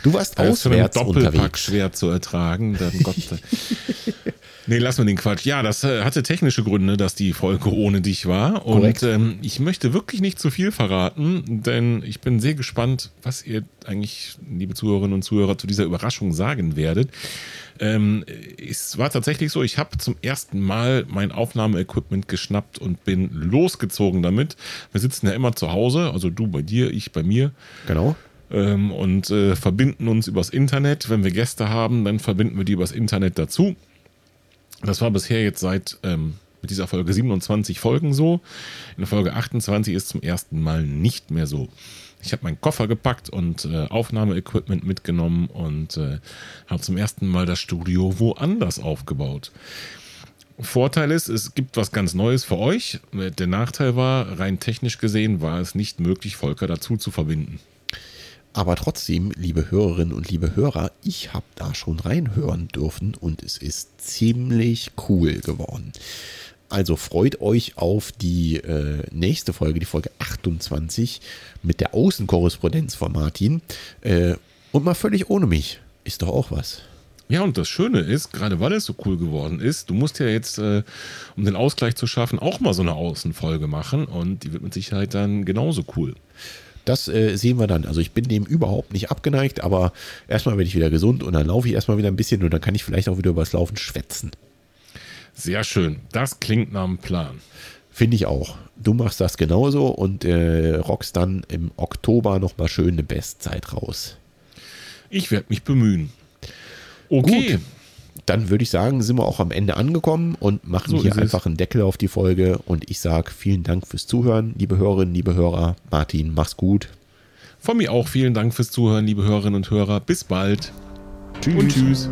Du warst
Da ist von einem
auswärts
Doppelpack
unterwegs.
schwer zu ertragen. Dann Gott Nee, lass mal den Quatsch. Ja, das äh, hatte technische Gründe, dass die Folge ohne dich war. Und
Korrekt.
ähm, ich möchte wirklich nicht zu viel verraten, denn ich bin sehr gespannt, was ihr eigentlich, liebe Zuhörerinnen und Zuhörer, zu dieser Überraschung sagen werdet. Ähm, es war tatsächlich so, ich habe zum ersten Mal mein Aufnahmeequipment geschnappt und bin losgezogen damit. Wir sitzen ja immer zu Hause, also du bei dir, ich bei mir
Genau.
ähm, und äh, verbinden uns übers Internet. Wenn wir Gäste haben, dann verbinden wir die übers Internet dazu. Das war bisher jetzt seit ähm, mit dieser Folge 27 Folgen so. In Folge 28 ist zum ersten Mal nicht mehr so. Ich habe meinen Koffer gepackt und äh, Aufnahmeequipment mitgenommen und äh, habe zum ersten Mal das Studio woanders aufgebaut. Vorteil ist, es gibt was ganz Neues für euch. Der Nachteil war, rein technisch gesehen, war es nicht möglich, Volker dazu zu verbinden.
Aber trotzdem, liebe Hörerinnen und liebe Hörer, ich habe da schon reinhören dürfen und es ist ziemlich cool geworden. Also freut euch auf die äh, nächste Folge, die Folge 28 mit der Außenkorrespondenz von Martin. Äh, und mal völlig ohne mich. Ist doch auch was.
Ja, und das Schöne ist, gerade weil es so cool geworden ist, du musst ja jetzt, äh, um den Ausgleich zu schaffen, auch mal so eine Außenfolge machen und die wird mit Sicherheit dann genauso cool.
Das äh, sehen wir dann. Also ich bin dem überhaupt nicht abgeneigt, aber erstmal werde ich wieder gesund und dann laufe ich erstmal wieder ein bisschen und dann kann ich vielleicht auch wieder über das Laufen schwätzen.
Sehr schön. Das klingt nach einem Plan.
Finde ich auch. Du machst das genauso und äh, rockst dann im Oktober nochmal schön eine Bestzeit raus.
Ich werde mich bemühen. Okay.
Gut. Dann würde ich sagen, sind wir auch am Ende angekommen und machen
So
hier
ist es.
einfach einen Deckel auf die Folge. Und ich sage vielen Dank fürs Zuhören, liebe Hörerinnen, liebe Hörer. Martin, mach's gut.
Von mir auch vielen Dank fürs Zuhören, liebe Hörerinnen und Hörer. Bis bald.
Tschüss.
Und tschüss.